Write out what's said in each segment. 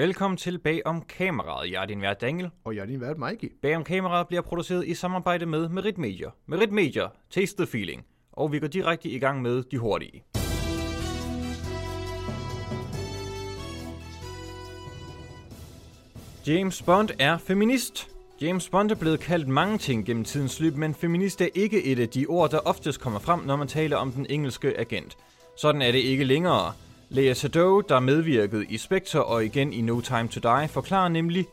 Velkommen til Bag om kameraet. Jeg er din vært Daniel. Og jeg er din vært, Mikey. Bag om kameraet bliver produceret i samarbejde med Merit Media. Merit Media, taste the feeling. Og vi går direkte i gang med de hurtige. James Bond er feminist. James Bond er blevet kaldt mange ting gennem tidens løb, men feminist er ikke et af de ord, der oftest kommer frem, når man taler om den engelske agent. Sådan er det ikke længere. Lea Seydoux, der medvirkede i Spectre og igen i No Time to Die, forklarer nemlig,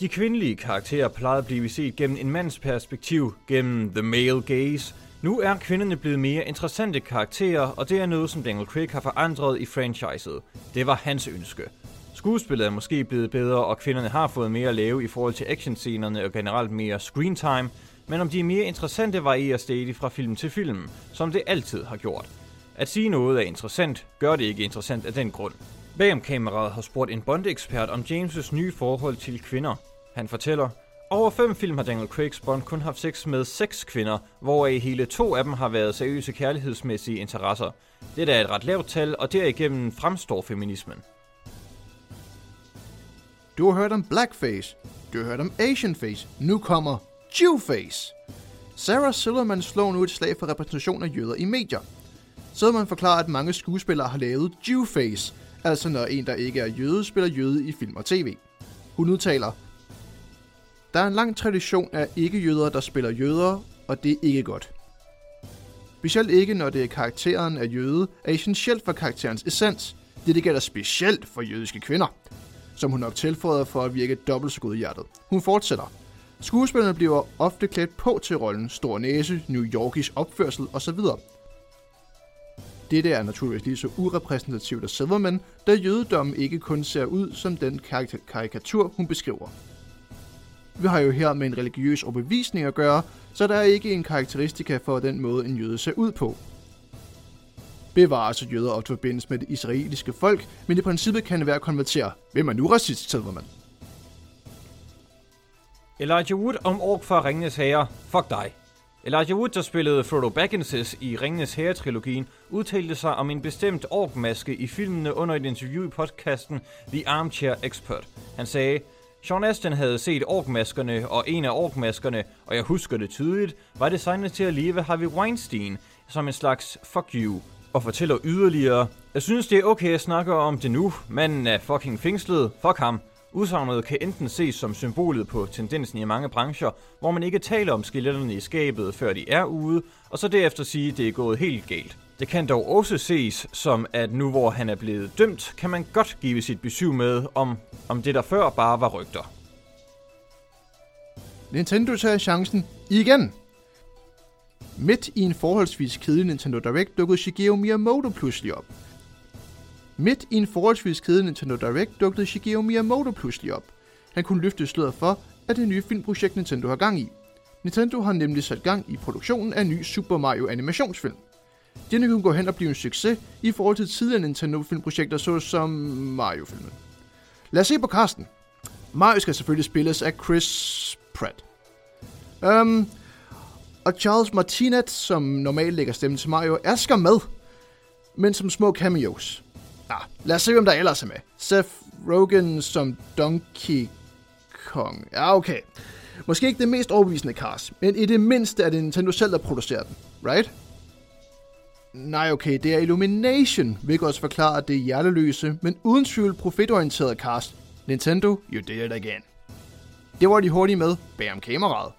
de kvindelige karakterer plejede at blive set gennem en mands perspektiv, gennem the male gaze. Nu er kvinderne blevet mere interessante karakterer, og det er noget, som Daniel Craig har forandret i franchiset. Det var hans ønske. Skuespillet er måske blevet bedre, og kvinderne har fået mere at lave i forhold til actionscenerne og generelt mere screen time, men om de er mere interessante varierer stadig fra film til film, som det altid har gjort. At sige noget er interessant, gør det ikke interessant af den grund. Bagom kameraet har spurgt en Bond-ekspert om James' nye forhold til kvinder. Han fortæller, over fem film har Daniel Craig's Bond kun haft sex med seks kvinder, hvoraf hele to af dem har været seriøse kærlighedsmæssige interesser. Det er et ret lavt tal, og derigennem fremstår feminismen. Du har hørt om blackface. Du har hørt om Asianface. Nu kommer Jewface. Sarah Silverman slår nu et slag for repræsentation af jøder i medier. Så man forklarer, at mange skuespillere har lavet Jewface, altså når en, der ikke er jøde, spiller jøde i film og tv. Hun udtaler, Der er en lang tradition af ikke-jøder, der spiller jøder, og det er ikke godt. Specielt ikke, når det er karakteren af jøde, er essentielt for karakterens essens. Det, det gælder specielt for jødiske kvinder som hun nok tilføjer for at virke dobbelt så godhjertet. Hun fortsætter. Skuespillerne bliver ofte klædt på til rollen, stor næse, New Yorkisk opførsel osv. Dette er naturligvis lige så urepræsentativt af Silverman, da jødedommen ikke kun ser ud som den karikatur, hun beskriver. Vi har jo her med en religiøs overbevisning at gøre, så der er ikke en karakteristika for den måde, en jøde ser ud på bevares at jøder ofte forbindes med det israeliske folk, men i princippet kan det være at konvertere. Hvem er nu racist, Silverman? man? Elijah Wood om ork fra Ringenes Herre. Fuck dig. Elijah Wood, der spillede Frodo Baggins i Ringenes Herre-trilogien, udtalte sig om en bestemt orkmaske i filmene under et interview i podcasten The Armchair Expert. Han sagde, Sean Astin havde set orkmaskerne, og en af orkmaskerne, og jeg husker det tydeligt, var designet til at leve Harvey Weinstein som en slags fuck you og fortæller yderligere, jeg synes det er okay at snakke om det nu, manden er fucking fængslet, fuck ham. Udsagnet kan enten ses som symbolet på tendensen i mange brancher, hvor man ikke taler om skeletterne i skabet, før de er ude, og så derefter sige, at det er gået helt galt. Det kan dog også ses som, at nu hvor han er blevet dømt, kan man godt give sit besøg med, om, om det der før bare var rygter. Nintendo tager chancen igen. Midt i en forholdsvis kedelig Nintendo Direct dukkede Shigeru Miyamoto pludselig op. Midt i en forholdsvis kedelig Nintendo Direct dukkede Shigeru Miyamoto pludselig op. Han kunne løfte sløret for, at det nye filmprojekt Nintendo har gang i. Nintendo har nemlig sat gang i produktionen af en ny Super Mario animationsfilm. Denne kunne gå hen og blive en succes i forhold til tidligere Nintendo-filmprojekter såsom Mario-filmen. Lad os se på Karsten. Mario skal selvfølgelig spilles af Chris Pratt. Um, og Charles Martinet, som normalt lægger stemme til Mario, er skam med, men som små cameos. Nå, lad os se, hvem der ellers er med. Seth Rogen som Donkey Kong. Ja, okay. Måske ikke det mest overbevisende cast, men i det mindste er det Nintendo selv, der producerer den, right? Nej, okay, det er Illumination, hvilket også forklarer, det hjerteløse, men uden tvivl profitorienteret cast. Nintendo, you did it again. Det var de hurtige med bag om kameraet.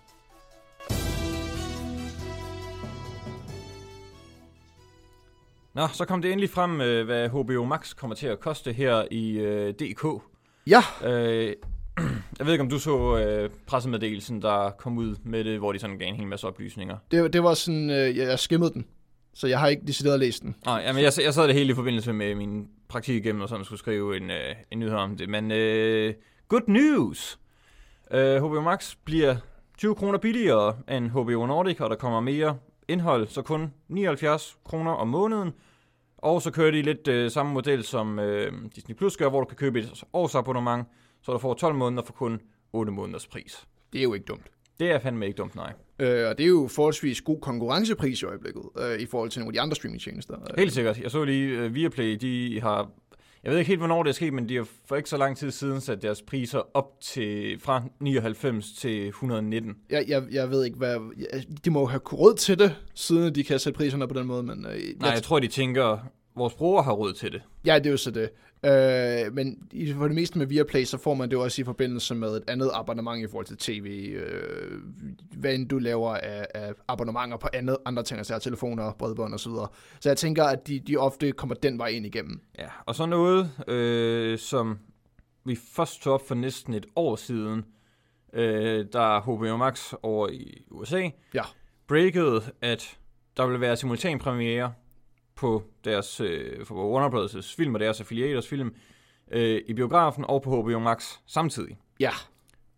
Nå, så kom det endelig frem, øh, hvad HBO Max kommer til at koste her i øh, DK. Ja. Øh, jeg ved ikke, om du så øh, pressemeddelelsen, der kom ud med det, hvor de sådan gav en hel masse oplysninger. Det, det var sådan, øh, jeg skimmede den, så jeg har ikke decideret læst den. Nej, jamen, jeg, jeg sad det hele i forbindelse med min praktik igennem, og sådan skulle skrive en, øh, en nyhed om det. Men øh, good news! Øh, HBO Max bliver 20 kroner billigere end HBO Nordic, og der kommer mere indhold, så kun 79 kroner om måneden. Og så kører de lidt øh, samme model som øh, Disney Plus gør, hvor du kan købe et årsabonnement, så du får 12 måneder for kun 8 måneders pris. Det er jo ikke dumt. Det er fandme ikke dumt, nej. Øh, og det er jo forholdsvis god konkurrencepris i øjeblikket, øh, i forhold til nogle af de andre streamingtjenester. Helt sikkert. Jeg så lige, uh, Viaplay, de har Jeg ved ikke helt, hvornår det er sket, men de har for ikke så lang tid siden sat deres priser op til fra 99 til 119. Jeg, jeg, jeg ved ikke, hvad... jeg- De må jo have råd til det, siden de kan sætte priserne på den måde, men... Øh, Nej, jeg tror, de tænker, vores brugere har råd til det. Ja, det er jo så det. Øh, men for det meste med Viaplay, så får man det også i forbindelse med et andet abonnement i forhold til tv. Øh, hvad end du laver af, af abonnementer på andet, andre ting, altså telefoner, bredbånd osv. Så, så jeg tænker, at de, de ofte kommer den vej ind igennem. Ja, og så noget, øh, som vi først tog op for næsten et år siden, øh, der HBO Max over i USA Ja. breakede, at der ville være simultanpremiere på deres øh, for Warner Bros. film og deres affiliators film øh, i biografen og på HBO Max samtidig. Ja,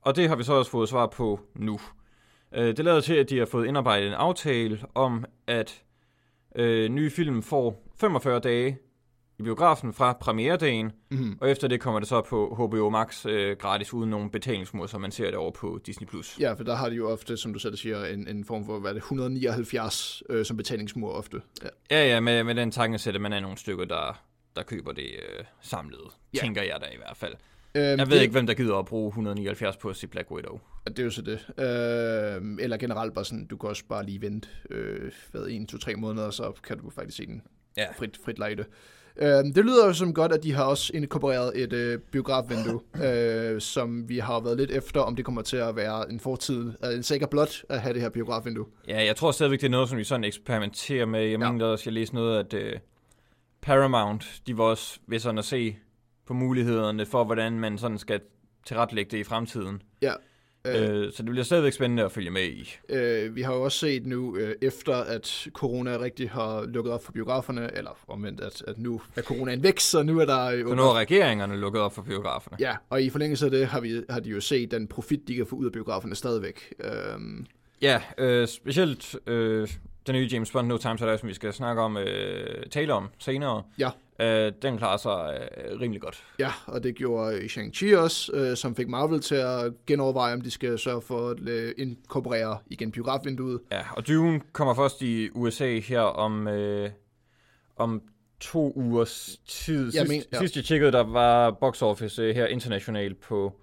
Og det har vi så også fået svar på nu. Øh, det lader til, at de har fået indarbejdet en aftale om, at øh, nye film får 45 dage i biografen fra premieredagen, Mhm. og efter det kommer det så på HBO Max øh, gratis uden nogen betalingsmur, så man ser det over på Disney+. Plus. ja, for der har de jo ofte, som du selv siger, en, en form for, hvad det, 179 øh, som betalingsmur ofte. Ja. Ja, ja, med, med den tanke sætter man er nogle stykker, der, der køber det øh, samlet. Ja. Tænker jeg da i hvert fald. Øhm, Jeg ved det, ikke, hvem der gider at bruge 179 på at se Black Widow. Det er jo så det. Øh, eller generelt bare sådan, du kan også bare lige vente, øh, hvad, en, to, tre måneder, så kan du faktisk se den Ja. frit, frit lejde. Øh, det lyder jo som godt, at de har også inkorporeret et øh, biografvindue, øh, som vi har været lidt efter, om det kommer til at være en fortid, øh, en sikker blot at have det her biografvindue. Ja, jeg tror stadigvæk, det er noget, som vi sådan eksperimenterer med. Jeg Ja. mener også, jeg læste noget, at uh, Paramount, de var også ved sådan at se på mulighederne for, hvordan man sådan skal tilrettelægge det i fremtiden. Ja. Øh, Øh, så det bliver stadigvæk spændende at følge med i. øh, vi har jo også set nu, øh, efter at corona rigtig har lukket op for biograferne, eller omvendt, at, at nu er coronaen væk, så nu er der... Øh, Så nu har regeringerne lukket op for biograferne. Ja, og i forlængelse af det har, vi, har de jo set den profit, de kan få ud af biograferne stadigvæk. Øhm, Ja, øh, specielt øh, den nye James Bond No Time to Die, som vi skal snakke om, øh, tale om senere. Ja. Øh, den klarer sig øh, rimelig godt. ja, og det gjorde Shang-Chi også, øh, som fik Marvel til at genoverveje, om de skal sørge for at øh, inkorporere igen biografvinduet. Ja, og Dune kommer først i USA her om, øh, om to ugers tid. Jeg men- ja. sidst jeg tjekkede, der var box office øh, her internationalt på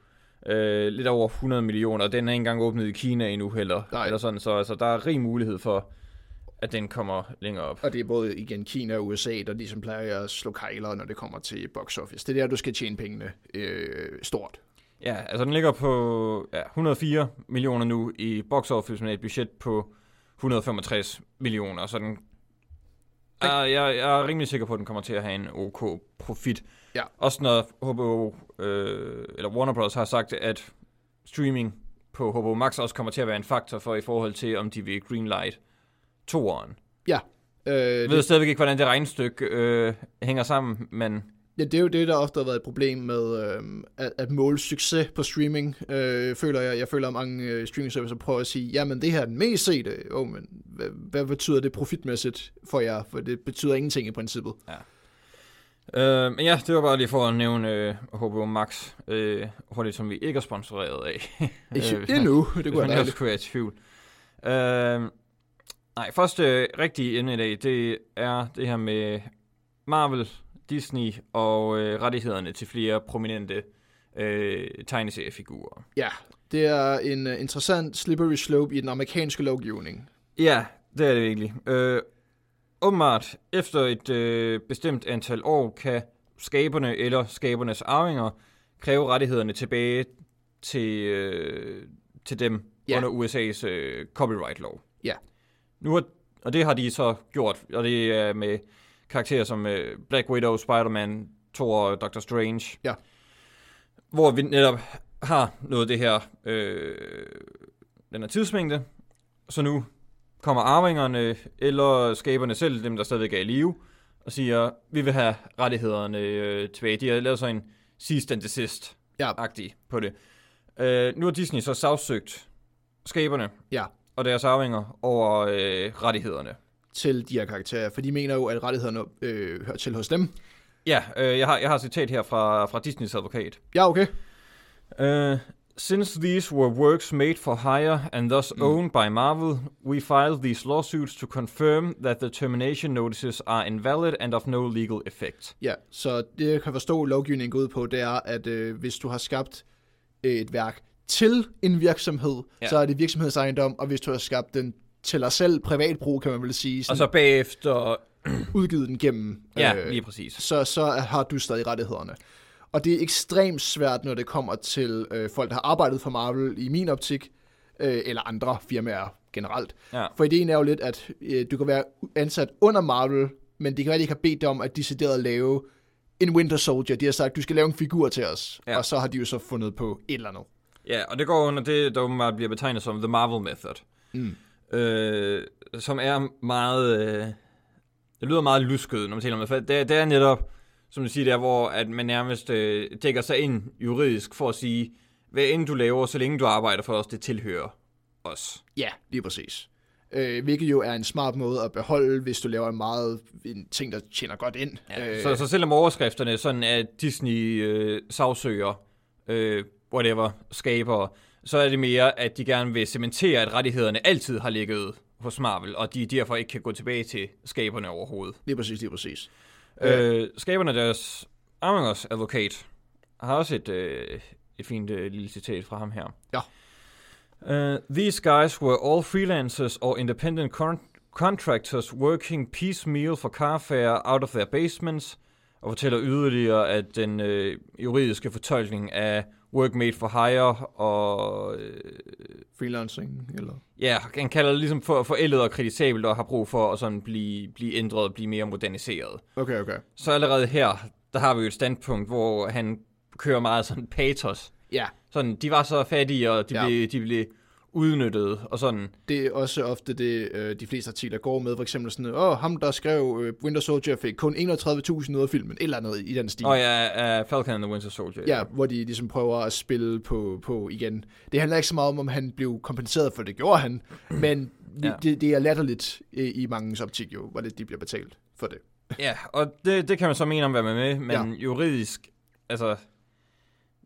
øh, lidt over 100 millioner, og den er ikke engang åbnet i Kina endnu heller. Nej. Eller sådan, så altså, der er rig mulighed for, at den kommer længere op. Og det er både igen Kina og USA, der ligesom plejer at slå kejler, når det kommer til box office. Det er der, du skal tjene pengene øh, stort. Ja, altså den ligger på ja, 104 millioner nu i box office med et budget på 165 millioner, så den er, jeg, jeg er rimelig sikker på, at den kommer til at have en OK profit. Ja. Også når HBO, øh, eller Warner Bros. har sagt, at streaming på HBO Max også kommer til at være en faktor for i forhold til, om de vil greenlight toeren. Øh, Jeg ved stadigvæk ikke, hvordan det regnestykke øh, hænger sammen, men Ja, det er jo det, der ofte har været et problem med øh, at, at måle succes på streaming, øh, føler jeg. Jeg føler, at mange øh, streaming servicer prøver at sige, jamen det her er den mest sete. Oh, men hvad, hvad betyder det profitmæssigt for jer? For det betyder ingenting i princippet. Øh, men ja, det var bare lige for at nævne øh, HBO Max, øh, hurtigt som vi ikke er sponsoreret af. Ikke man- endnu, det kunne ellers dejligt. kunne være i tvivl. Øh, nej, første rigtige emne i dag, det er det her med Marvel, Disney og øh, rettighederne til flere prominente øh, tegneseriefigurer. Ja, det er en uh, interessant slippery slope i den amerikanske lovgivning. Ja, det er det virkelig. Øh, åbenbart, efter et øh, bestemt antal år, kan skaberne eller skabernes arvinger kræve rettighederne tilbage til, øh, til dem Ja. under USA's øh, copyright-lov. Ja. Nu har, og det har de så gjort, og det er med karakterer som øh, Black Widow, Spider-Man, Thor og Doctor Strange. Ja. Hvor vi netop har noget det her, øh, den her tidsmængde, så nu kommer arvingerne eller skaberne selv, dem der stadigvæk er i live, og siger, vi vil have rettighederne øh, tilbage. De har lavet sådan en sidst and desist Ja. agtig på det. Øh, nu har Disney så sagsøgt skaberne Ja, og deres arvinger over øh, rettighederne. til de her karakterer, for de mener jo, at rettighederne øh, hører til hos dem. Ja, øh, jeg, har, jeg har citat her fra, fra Disneys advokat. Ja, okay. Uh, Since these were works made for hire and thus Mm. owned by Marvel, we filed these lawsuits to confirm that the termination notices are invalid and of no legal effect. Ja, så det jeg kan forstå, lovgivningen går ud på, det er, at øh, hvis du har skabt øh, et værk til en virksomhed, Ja. så er det virksomhedsejendom, og hvis du har skabt den til dig selv, privat brug, kan man vel sige, Og sådan, så bagefter, udgivet den gennem, ja, øh, lige præcis. så, så har du stadig rettighederne. Og det er ekstremt svært, når det kommer til øh, folk, der har arbejdet for Marvel, i min optik, øh, eller andre firmaer generelt. Ja. For ideen er jo lidt, at øh, du kan være ansat under Marvel, men det kan være, at de ikke har bedt dig om at decideret at lave en Winter Soldier. De har sagt, du skal lave en figur til os. Ja. Og så har de jo så fundet på et eller andet. Ja, og det går under det, der åbenbart bliver betegnet som The Marvel Method. Mm. Øh, som er meget... Øh, det lyder meget lusket, når man taler om det. For det, er- det er netop, som du siger, der hvor at man nærmest øh, dækker sig ind juridisk for at sige, hvad end du laver, så længe du arbejder for os, det tilhører os. Ja, lige præcis. Øh, hvilket jo er en smart måde at beholde, hvis du laver en meget en ting, der tjener godt ind. Ja, Øh, så, så selvom overskrifterne sådan er Disney øh, sagsøger, øh, whatever, skaber, så er det mere, at de gerne vil cementere, at rettighederne altid har ligget hos Marvel, og de derfor ikke kan gå tilbage til skaberne overhovedet. Lige præcis, lige præcis. Øh, skaberne deres Among Us advokat har også et, øh, et fint øh, lille citat fra ham her. Ja. Uh, these guys were all freelancers or independent con- contractors working piecemeal for carfare out of their basements, og fortæller yderligere, at den øh, juridiske fortolkning af work made for hire og øh, Freelancing, eller... ja, han kalder det ligesom for forældet og kritisabelt og har brug for at sådan blive, blive ændret og blive mere moderniseret. Okay, okay. Så allerede her, der har vi jo et standpunkt, hvor han kører meget sådan patos. Ja, Sådan, de var så fattige, og de. Ja. blev, de blev udnyttet, og sådan. det er også ofte det, øh, de fleste artikler går med. For eksempel sådan, åh, ham der skrev øh, Winter Soldier fik kun 31.000 ud af filmen, eller andet i den stil. Og ja, uh, Falcon and the Winter Soldier. Ja, hvor de ligesom prøver at spille på, på igen. Det handler ikke så meget om, om han blev kompenseret for det, gjorde han, men Ja. det, det er latterligt i, i mange optik jo, hvor det, de bliver betalt for det. ja og det, det kan man så mene om, hvad man med, men. Ja. juridisk, altså,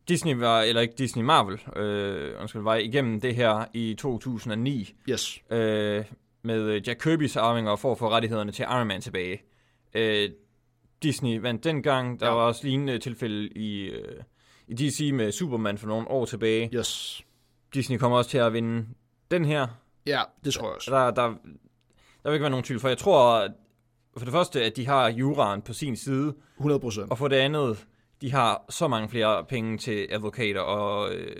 Disney var, eller ikke Disney, Marvel, øh, undskyld, var igennem det her i 2009, Yes. øh, med Jack Kirby's arvinger for at få rettighederne til Iron Man tilbage. Øh, Disney vandt dengang. Der ja. Var også lignende tilfælde i, øh, i DC med Superman for nogle år tilbage. Yes. Disney kommer også til at vinde den her. Ja, det tror jeg også. Der, der, der vil ikke være nogen tvivl, for jeg tror for det første, at de har juraen på sin side, 100 procent. og for det andet, de har så mange flere penge til advokater og, øh,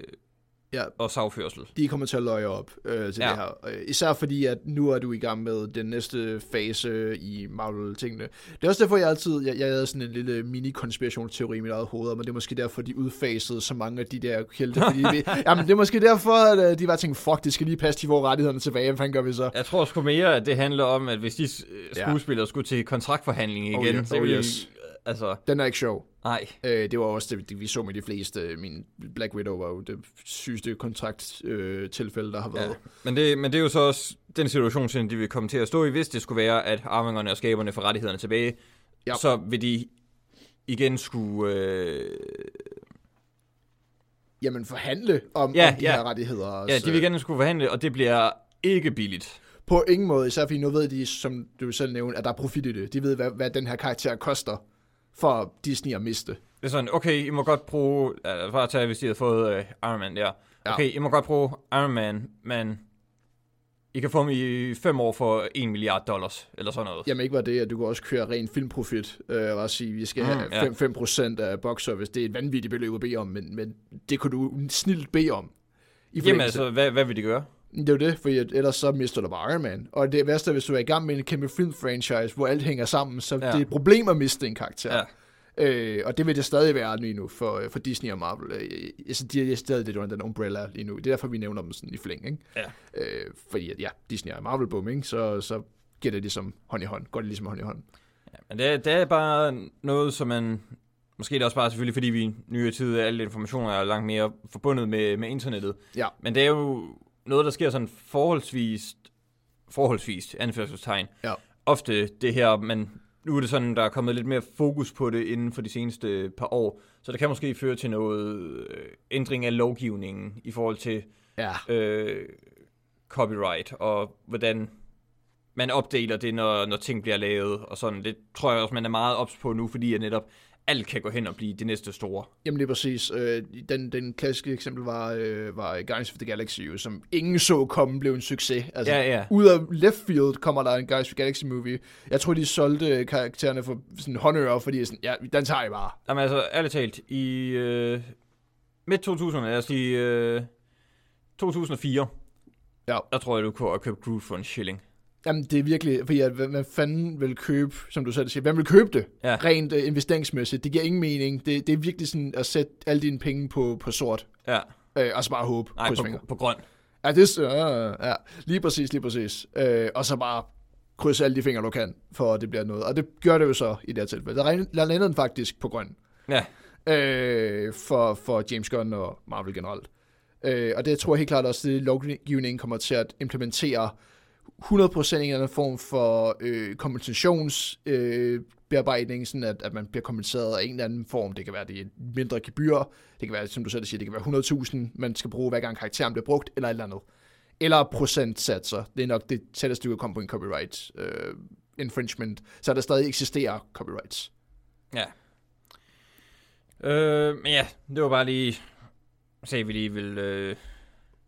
Ja, og sagførsel. de kommer til at løje op øh, til Ja. det her. Øh, Især fordi, at nu er du i gang med den næste fase i Marvel-tingene. Det er også derfor, jeg altid, jeg, jeg havde sådan en lille mini-konspirationsteori i mit eget hoved, men det er måske derfor, de udfasede så mange af de der helte. Fordi vi, jamen, det er måske derfor, at øh, de var tænkt, fuck, det skal lige passe, de får rettighederne tilbage. Hvad fanden gør vi så? Jeg tror sgu mere, at det handler om, at hvis de øh, Ja. skuespillere skulle til kontraktforhandling igen, Oh, yeah. så Oh, yes. Altså, Den er ikke sjov. nej. Øh, det var også det, vi så med de fleste. Min Black Widow var jo det sygeste kontrakttilfælde, øh, tilfælde, der har været. Ja. Men, det, men det er jo så også den situation, som de vil komme til at stå i, hvis det skulle være, at arvingerne og skaberne får rettighederne tilbage. Ja. Så vil de igen skulle... Øh, Jamen forhandle om, Ja, om de ja. her rettigheder. ja, de vil igen skulle forhandle, og det bliver ikke billigt. På ingen måde, især fordi nu ved de, som du selv nævnte, at der er profit i det. De ved, hvad, hvad den her karakter koster for Disney at miste. Det er sådan, okay, I må godt bruge... Uh, bare tage, hvis I havde fået uh, Iron Man der. Ja. Okay, I må godt bruge Iron Man, men I kan få ham i fem år for 1 milliard dollars, eller sådan noget. Jamen ikke var det, at du kan også køre ren filmprofit, øh, og sige, vi skal Mm, have ja. 5, 5% af box office. Det er et vanvittigt beløb at bede om, men, men det kunne du snilt bede om. I Jamen altså, hvad, hvad vil de gøre? Det er jo det, for ellers så mister du bare Iron Man. Og det værste er, hvis du er i gang med en kæmpe filmfranchise, hvor alt hænger sammen, så Ja. det er et problem at miste en karakter. Ja. Øh, og det vil det stadig være lige nu for, for Disney og Marvel. Øh, altså, de er stadig lidt under den umbrella lige nu. Det er derfor, vi nævner dem sådan i flæng. Ikke? Ja. Øh, fordi ja, Disney og Marvel boom, ikke? Så, så giver det ligesom hånd i hånd. Går det ligesom hånd i hånd. Ja, men det, er- det er bare noget, som man... Måske er det også bare selvfølgelig, fordi vi i nyere tid, alle informationer er langt mere forbundet med, med internettet. Ja. Men det er jo noget, der sker sådan forholdsvis, forholdsvis, anførselstegn. Ja. Ofte det her, man nu er det sådan, der er kommet lidt mere fokus på det inden for de seneste par år, så det kan måske føre til noget øh, ændring af lovgivningen i forhold til Ja. øh, copyright, og hvordan man opdeler det, når, når ting bliver lavet, og sådan. Det tror jeg også, man er meget ops på nu, fordi at netop alt kan gå hen og blive det næste store. Jamen lige præcis. Øh, den, den klassiske eksempel var, øh, var Guardians of the Galaxy, jo, som ingen så komme blev en succes. Altså, Ja, ja. Ud af left field kommer der en Guardians of the Galaxy movie. Jeg tror, de solgte karaktererne for sådan håndører, fordi sådan, ja, den tager I bare. Jamen altså, ærligt talt, i øh, midt 2000, lad os sige øh, 2004, Ja. der tror jeg, du kunne have købt Groot for en shilling. Jamen, det er virkelig, fordi at, hvad fanden vil købe, som du selv siger, hvem vil købe det? Ja. Rent uh, investeringsmæssigt. Det giver ingen mening. Det, det er virkelig sådan at sætte alle dine penge på, på sort. Ja, Øh, og så bare håbe. nej, på, fingre. på grøn. Ja, det er, ja, ja, lige præcis, lige præcis. Øh, og så bare krydse alle de fingre, du kan, for at det bliver noget. Og det gør det jo så i det her tilfælde. Der landede den faktisk på grøn. Ja, øh, for, for James Gunn og Marvel generelt. Øh, og det tror jeg helt klart også, at lovgivningen kommer til at implementere 100% en eller anden form for øh, kompensationsbearbejdning, øh, sådan at, at man bliver kompenseret af en eller anden form. Det kan være det er mindre gebyr, det kan være, som du selv siger, det kan være 100.000, man skal bruge hver gang karakteren bliver brugt, eller et eller andet. Eller procentsatser. Det er nok det tætteste, du kan komme på en copyright øh, infringement, så der stadig eksisterer copyrights. ja. Øh, men ja, det var bare lige, så vi lige vil øh,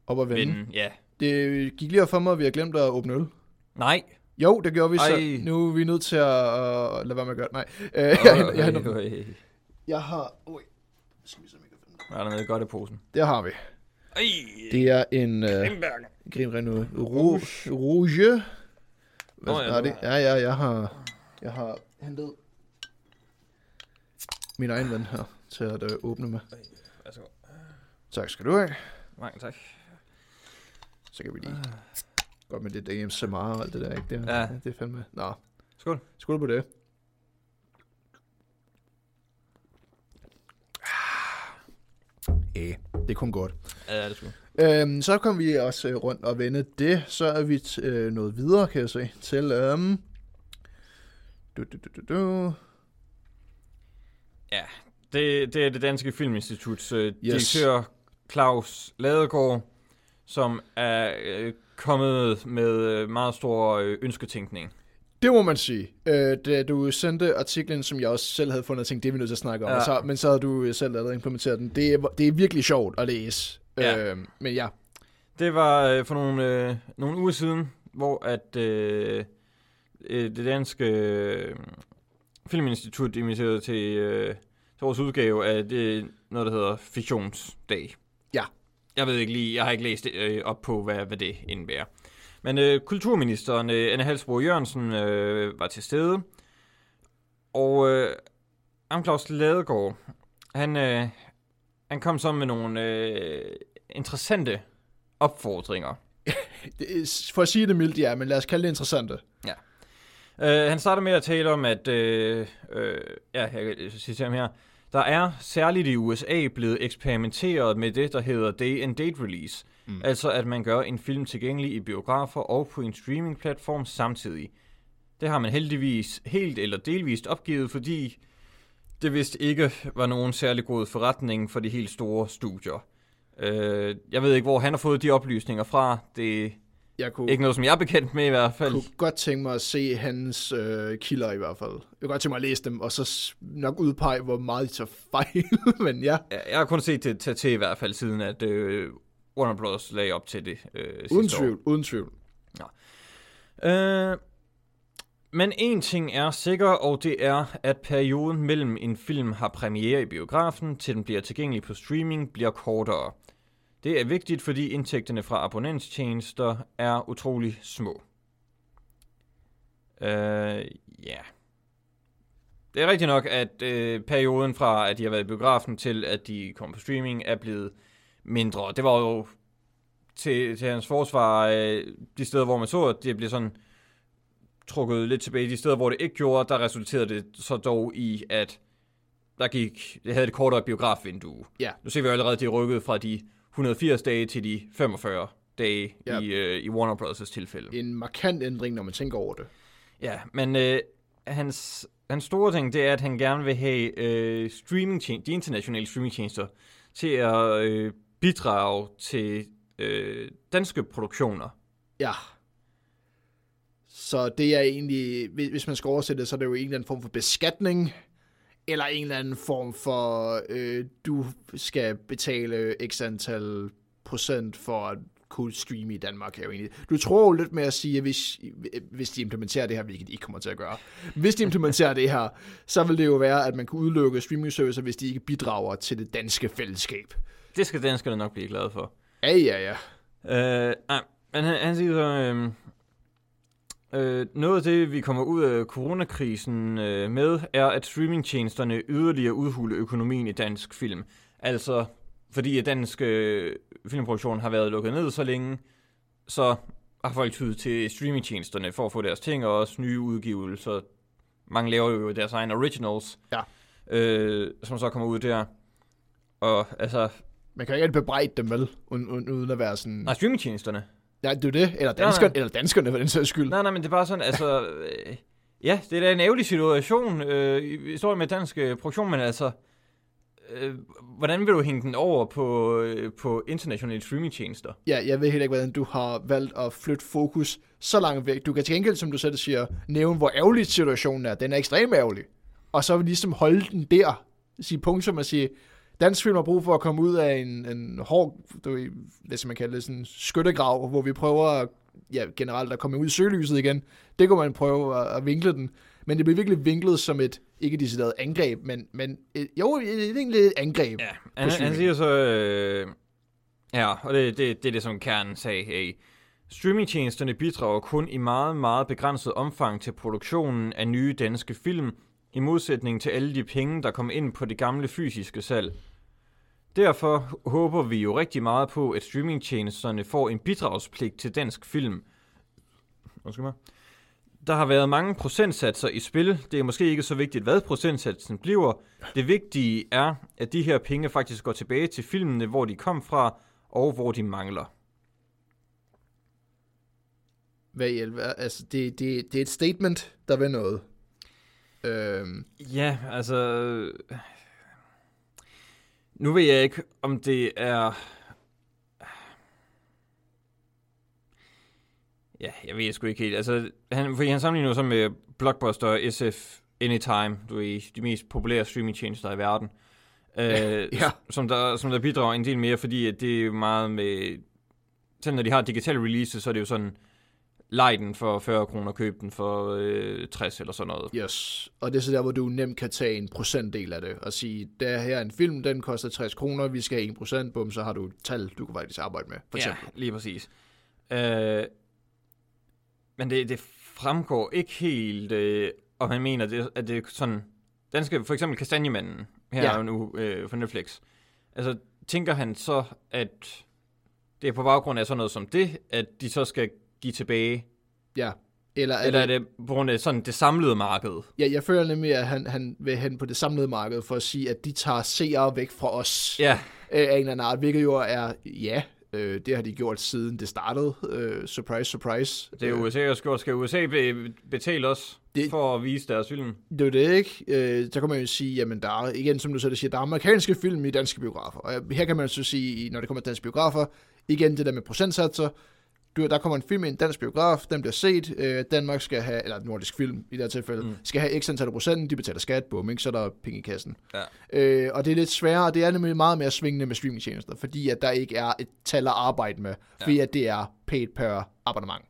Op og vende. vinde. Ja. Det gik lige op for mig, at vi har glemt at åbne øl. Nej. Jo, det gjorde vi så. Ej. Nu er vi nødt til at uh, lade være med at gøre det. Nej, uh, jeg, jeg, jeg, jeg, Øh, øh, jeg har... Ui. Skal vi se, om jeg kan finde det. Er der noget godt i posen? Der har vi. Ej, Det er en uh, Grimberg. Grim Renault Rouge. Rouge. Hvad Nå, ja, er det det? Ja, ja, jeg har, jeg har hentet min egen ven her til at uh, åbne med. Værsgo. Tak skal du have. Mange tak. Så kan vi lige... Godt med det AMSMR og alt det der, ikke? Det, Ja. det er fandme... Nå, Skål. skål på det. Ja, det er kun godt. Ja, det skulle. Øhm, så kom vi også øh, rundt og vende det. Så er vi t- øh, nået videre, kan jeg se, til... Øhm, du, du, du, du, du. Ja, det, det er det Danske Filminstituts øh, Yes. direktør Claus Ladegaard, som er øh, kommet med øh, meget stor øh, ønsketænkning. Det må man sige. Øh, da du sendte artiklen, som jeg også selv havde fundet, og tænkte, det er vi nødt til at snakke om, Ja. så, men så havde du selv lavet implementeret den. Det er, det er virkelig sjovt at læse. Ja. Øh, men ja, Det var øh, for nogle, øh, nogle uger siden, hvor at øh, det danske øh, Filminstitut inviterede til, øh, til vores udgave af det, noget, der hedder Fiktionsdag. Ja. Jeg ved ikke lige, jeg har ikke læst øh, op på, hvad, hvad det indebærer. Men øh, kulturministeren, øh, Anne Halsbro Jørgensen, øh, var til stede. Og øh, Am Claus Ladegaard, han, øh, han kom så med nogle øh, interessante opfordringer. er- for at sige det mildt, ja, men lad os kalde det interessante. Uh, han starter med at tale om, at, uh, uh, ja, jeg kan citere ham her, der er særligt i USA blevet eksperimenteret med det, der hedder day and date release. Mm. Altså at man gør en film tilgængelig i biografer og på en streamingplatform samtidig. Det har man heldigvis helt eller delvist opgivet, fordi det vist ikke var nogen særlig god forretning for de helt store studier. Uh, jeg ved ikke, hvor han har fået de oplysninger fra. Det Jeg kunne, ikke noget, som jeg er bekendt med i hvert fald. kunne godt tænke mig at se hans øh, kilder i hvert fald. Jeg kunne godt tænke mig at læse dem, og så nok udpege, hvor meget de tager fejl. men ja, Ja, Jeg har kun set det tage til i hvert fald, siden at øh, Warner Bros. lagde op til det øh, sidste uden år. tvivl, uden tvivl. Øh, men en ting er sikker, og det er, at perioden mellem en film har premiere i biografen, til den bliver tilgængelig på streaming, bliver kortere. Det er vigtigt, fordi indtægterne fra abonnentstjenester er utrolig små. Øh, ja. Det er rigtigt nok, at øh, perioden fra, at de har været i biografen, til at de kom på streaming, er blevet mindre. Det var jo til, til hans forsvar, øh, de steder, hvor man så, at det blev sådan trukket lidt tilbage. De steder, hvor det ikke gjorde, der resulterede det så dog i, at der gik, det havde et kortere biografvindue. Ja. Nu ser vi jo allerede, at de er rykket fra de 180 dage til de 45 dage Ja. i, øh, i Warner Bros. tilfælde. En markant ændring, når man tænker over det. Ja, men øh, hans, hans store ting, det er, at han gerne vil have øh, streaming de internationale streamingtjenester til at øh, bidrage til øh, danske produktioner. Ja. Så det er egentlig, hvis man skal oversætte det, så er det jo en eller anden form for beskatning, eller en eller anden form for, øh, du skal betale x antal procent for at kunne streame i Danmark. Er jo egentlig. Du tror jo lidt med at sige, at hvis, hvis de implementerer det her, hvilket de ikke kommer til at gøre, hvis de implementerer det her, så vil det jo være, at man kan udelukke streaming servicer, hvis de ikke bidrager til det danske fællesskab. Det skal danskerne nok blive glade for. Ja, ja, ja. Øh, nej, men han, han siger så, øh, øh, noget af det, vi kommer ud af coronakrisen øh, med, er, at streamingtjenesterne yderligere udhule økonomien i dansk film. Altså, fordi at dansk øh, filmproduktion har været lukket ned så længe, så har folk tydet til streamingtjenesterne for at få deres ting, og også nye udgivelser. Mange laver jo deres egne originals, Ja. øh, som så kommer ud der. Og altså, Man kan ikke bebrejde dem, vel? Uden, uden at være sådan... nej, streamingtjenesterne. Ja, det er det. Eller, nej. dansker, eller danskerne, for den sags skyld. Nej, nej, men det er bare sådan, altså... Øh, ja, det er da en ærgerlig situation, øh, i historien med dansk øh, produktion, men altså... Øh, hvordan vil du hænge den over på, øh, på internationale streamingtjenester? Ja, jeg ved heller ikke, hvordan du har valgt at flytte fokus så langt væk. Du kan til gengæld, som du selv siger, nævne, hvor ærgerlig situationen er. Den er ekstremt ærgerlig. Og så ligesom holde den der. Sige punktum og sige, dansk film har brug for at komme ud af en, en hård, du ved, hvad skal man kalde det, sådan en skyttegrav, hvor vi prøver at, ja, generelt at komme ud i søgelyset igen. Det kunne man prøve at, at vinkle den. Men det bliver virkelig vinklet som et, ikke decideret angreb, men, men et, jo, det er egentlig et angreb. Ja, han, han siger så... Øh, ja, og det, det, det er det, som kernen sagde. Hey, streamingtjenesterne bidrager kun i meget, meget begrænset omfang til produktionen af nye danske film, i modsætning til alle de penge, der kommer ind på det gamle fysiske salg. Derfor håber vi jo rigtig meget på, at streamingtjenesterne får en bidragspligt til dansk film. Undskyld mig. Der har været mange procentsatser i spil. Det er måske ikke så vigtigt, hvad procentsatsen bliver. Det vigtige er, at de her penge faktisk går tilbage til filmene, hvor de kom fra, og hvor de mangler. Hvad i alver- altså, det, det, det er et statement, der vil noget. Øhm, Ja, altså... Nu ved jeg ikke, om det er... Ja, jeg ved sgu ikke helt. Altså, han, fordi han sammenligner jo så med Blockbuster og SF Anytime, du er de mest populære streamingtjenester i verden. Øh, ja. som, der, som der bidrager en del mere, fordi at det er meget med... Selv når de har digitale releases, så er det jo sådan, lej den for 40 kroner, køb den for øh, 60 eller sådan noget. Yes, og det er så der, hvor du nemt kan tage en procentdel af det, og sige, der her er en film, den koster 60 kroner, vi skal have 1 procent, bum, så har du et tal, du kan faktisk arbejde med, for eksempel. Ja, lige præcis. Øh, men det, det fremgår ikke helt, øh, om han mener, det, at det er sådan... Danske, for eksempel Kastanjemanden, her ja. nu øh, for Netflix. Altså, tænker han så, at det er på baggrund af sådan noget som det, at de så skal give tilbage? Ja. Eller, Eller er det på grund af sådan det samlede marked? Ja, jeg føler nemlig, at han, han vil hen på det samlede marked for at sige, at de tager seere væk fra os Ja, øh, af en eller anden art, hvilket jo er, ja, øh, det har de gjort siden det startede. Øh, surprise, surprise. det er USA og skår. Skal USA be, betale os Det- det... for at vise deres film? Det er det, ikke? Øh, så kan man jo sige, jamen der er, igen, som du selv siger, der er amerikanske film i danske biografer. Og her kan man så sige, når det kommer til danske biografer, igen det der med procentsatser, der kommer en film i en dansk biograf, den bliver set, øh, Danmark skal have, eller nordisk film i det her tilfælde, mm. Skal have x antal procent, de betaler skat, bum, ikke? så er der penge i kassen. Ja. Øh, og det er lidt sværere, og det er nemlig meget mere svingende med streamingtjenester, fordi at der ikke er et tal at arbejde med, fordi at det er paid per abonnement.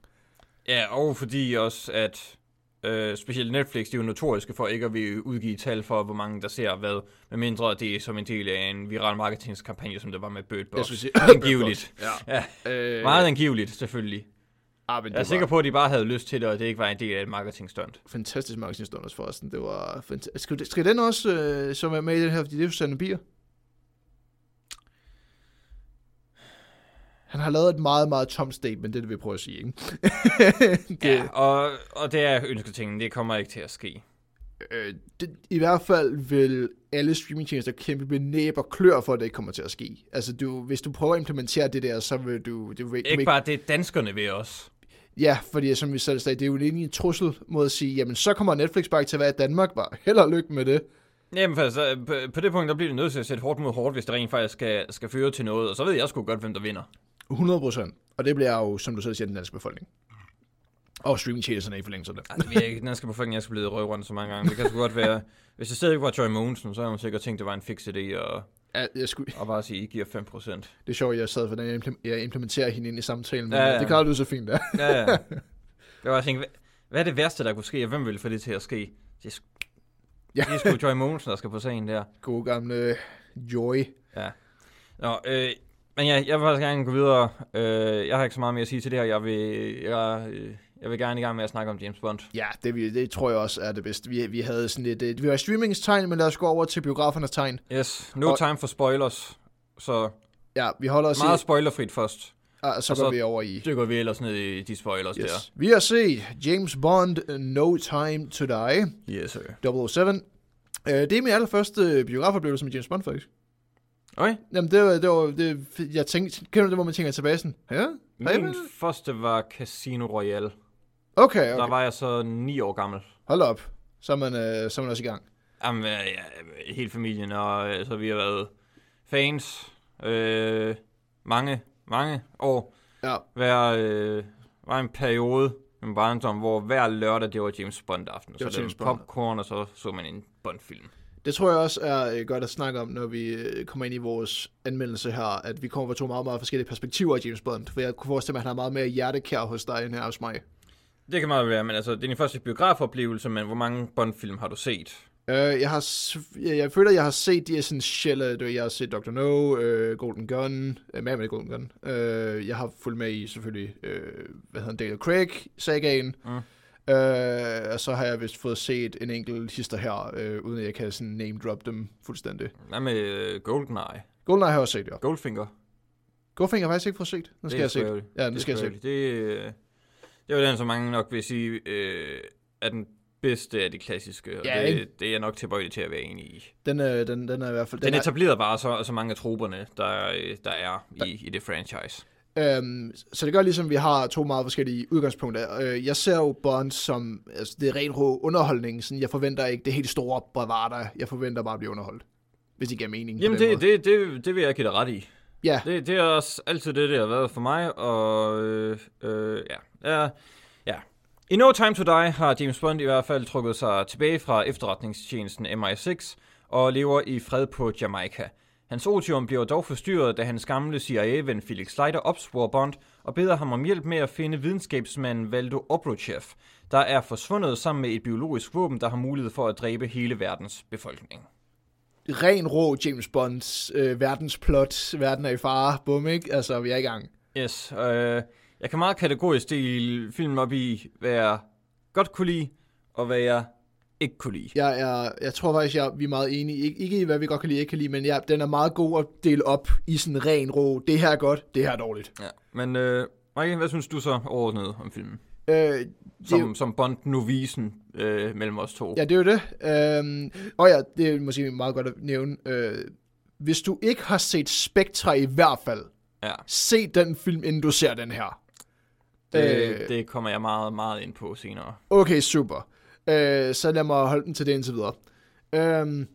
Ja, og fordi også, at øh, specielt Netflix, de er jo notoriske for ikke at vil udgive tal for, hvor mange der ser hvad, medmindre det er som en del af en viral marketingskampagne, som det var med Bird Box. Jeg skulle sige, Angiveligt. Ja. Ja, Øh, meget angiveligt, selvfølgelig. ah, men Jeg er det sikker var på, at de bare havde lyst til det, og det ikke var en del af et marketingstunt. fantastisk marketingstund også forresten. Det var fanta- skal, skal den også øh, så være med i den her, fordi det er jo Sanne Bier? Han har lavet et meget, meget tomt statement, det er det, vi prøver at sige, ikke? det, Ja, og, og det er ønsketingen, det kommer ikke til at ske. øh, det, I hvert fald vil alle streamingtjenester kæmpe med næb og klør for, at det ikke kommer til at ske. Altså, du, hvis du prøver at implementere det der, så vil du... du vil, vil Ikke bare det, danskerne vil også. Ja, fordi som vi selv sagde, det er jo egentlig en trussel mod at sige, jamen så kommer Netflix bare ikke til at være i Danmark, bare held og lykke med det. Jamen, for altså, på, på det punkt, der bliver det nødt til at sætte hårdt mod hårdt, hvis det rent faktisk skal, skal føre til noget, og så ved jeg sgu godt, hvem der vinder. 100 procent. Og det bliver jo, som du selv siger, den danske befolkning. Og streaming-tjenesterne i forlængelse af det. Ej, det ved jeg ikke, den danske befolkning, jeg skal blive røvrundt så mange gange. Det kan sgu godt være, hvis det stadig var Joy Mogensen, så har man sikkert tænkt, det var en fix idé, og, Ja, jeg skulle, og bare sige, I giver 5%. det er sjovt, jeg sad, hvordan jeg implem- jeg implementerer hende ind i samtalen, men Ja, ja, det klarer du så fint der. Ja, ja. Jeg var tænkt, hvad, hvad er det værste, der kunne ske, og hvem vil få det til at ske? Det er, Ja. det er sgu Joy Mogensen, der skal på sagen der. God gamle Joy. Ja. Nå, øh, men ja, jeg vil faktisk gerne gå videre. Øh, jeg har ikke så meget mere at sige til det her. Jeg vil, jeg, øh, jeg vil gerne i gang med at snakke om James Bond. Ja, det, det tror jeg også er det bedste. Vi, vi havde sådan lidt, øh, vi var streamingens tegn, men lad os gå over til biografernes tegn. Yes, no Og- time for spoilers. Så Ja, vi holder os meget i, spoilerfrit først. ah, så og går så vi over i. Dykker vi ellers ned i de spoilers yes. Yes. Vi har set James Bond, No Time to Die, der. Yes, sir. 007. Uh, det er min allerførste biografoplevelse med James Bond, faktisk. Okay. Jamen, det var, det var det, jeg tænkte, kender du det, hvor man tænker tilbage sådan, ja? Min første var Casino Royale. Okay, Okay. Der var jeg så ni år gammel. Hold op. Så er man, uh, så er man også i gang. Jamen, øh, ja, hele familien, og øh, så vi har været fans. Øh, mange, mange år. Ja, Hver, øh, var en periode i min barndom, hvor hver lørdag, det var James Bond-aften. Så var det var James Bond. popcorn, og så så man en Bond-film. Det tror jeg også er øh, godt at snakke om, når vi øh, kommer ind i vores anmeldelse her, at vi kommer fra to meget, meget forskellige perspektiver af James Bond. For jeg kunne forestille mig, at han har meget mere hjertekær hos dig, end her hos mig. Det kan meget være, men altså, det er din første biografoplevelse, men hvor mange Bond-film har du set? Uh, jeg har, jeg, jeg føler, jeg har set de essentielle, du jeg har set Dr. No, uh, Golden Gun, uh, med med Golden Gun. Uh, jeg har fulgt med i selvfølgelig, uh, hvad hedder han, Daniel Craig, sagaen. Mm. Uh, og så har jeg vist fået set en enkelt hister her, uh, uden at jeg kan sådan name drop dem fuldstændig. Hvad med øh, GoldenEye? GoldenEye har jeg også set, ja. Goldfinger? Goldfinger har jeg faktisk ikke fået set. Den skal jeg se. Ja, den Det skal jeg se. Det, øh, det er jo den, som mange nok vil sige, øh, er den bedste af de klassiske. Og Ja, det, ikke? det er jeg nok tilbøjelig til at være enig i. Den, øh, den, den er i hvert fald... Den, den er, etablerede bare så, så mange af troberne, der, øh, der er i, i det franchise. Øhm, så det gør ligesom, at vi har to meget forskellige udgangspunkter. Øh, jeg ser jo Bond som, altså det er rent rå underholdning, sådan jeg forventer ikke det helt store bravada, jeg forventer bare at blive underholdt. Hvis det giver mening. Jamen, det, det, det, det vil jeg give dig ret i. Ja, Det, det er også altid det, det har været for mig, og øh, øh, ja. ja. Ja. I No Time to Die har James Bond i hvert fald trukket sig tilbage fra efterretningstjenesten MI6 og lever i fred på Jamaica. Hans otium bliver dog forstyrret, da hans gamle CIA-ven Felix Leiter opsporer Bond og beder ham om hjælp med at finde videnskabsmanden Valdo Obruchev, der er forsvundet sammen med et biologisk våben, der har mulighed for at dræbe hele verdens befolkning. ren rå James Bonds øh, verdensplot, verden er i fare, bum ikke? Altså, vi er i gang. Yes, øh, jeg kan meget kategorisk dele filmen op i, hvad jeg godt kunne lide, og hvad jeg ikke kunne lide. Jeg, er, jeg tror faktisk, jeg, vi er meget enige. Ik- ikke i, hvad vi godt kan lide, ikke kan lide, men ja, den er meget god at dele op i sådan ren rå. Det her er godt, det her er dårligt. Ja. Men øh, Mike, hvad synes du så overordnet om filmen? Øh, det, jo- Som, som Bond-novisen øh, mellem os to. Ja, det er jo det. Øhm, og ja, det er måske meget godt at nævne. Øh, hvis du ikke har set Spectre i hvert fald, ja. se den film, inden du ser den her. Det, Øh. det kommer jeg meget, meget ind på senere. Okay, super. Øh, så lad mig holde den til det indtil videre. Øhm,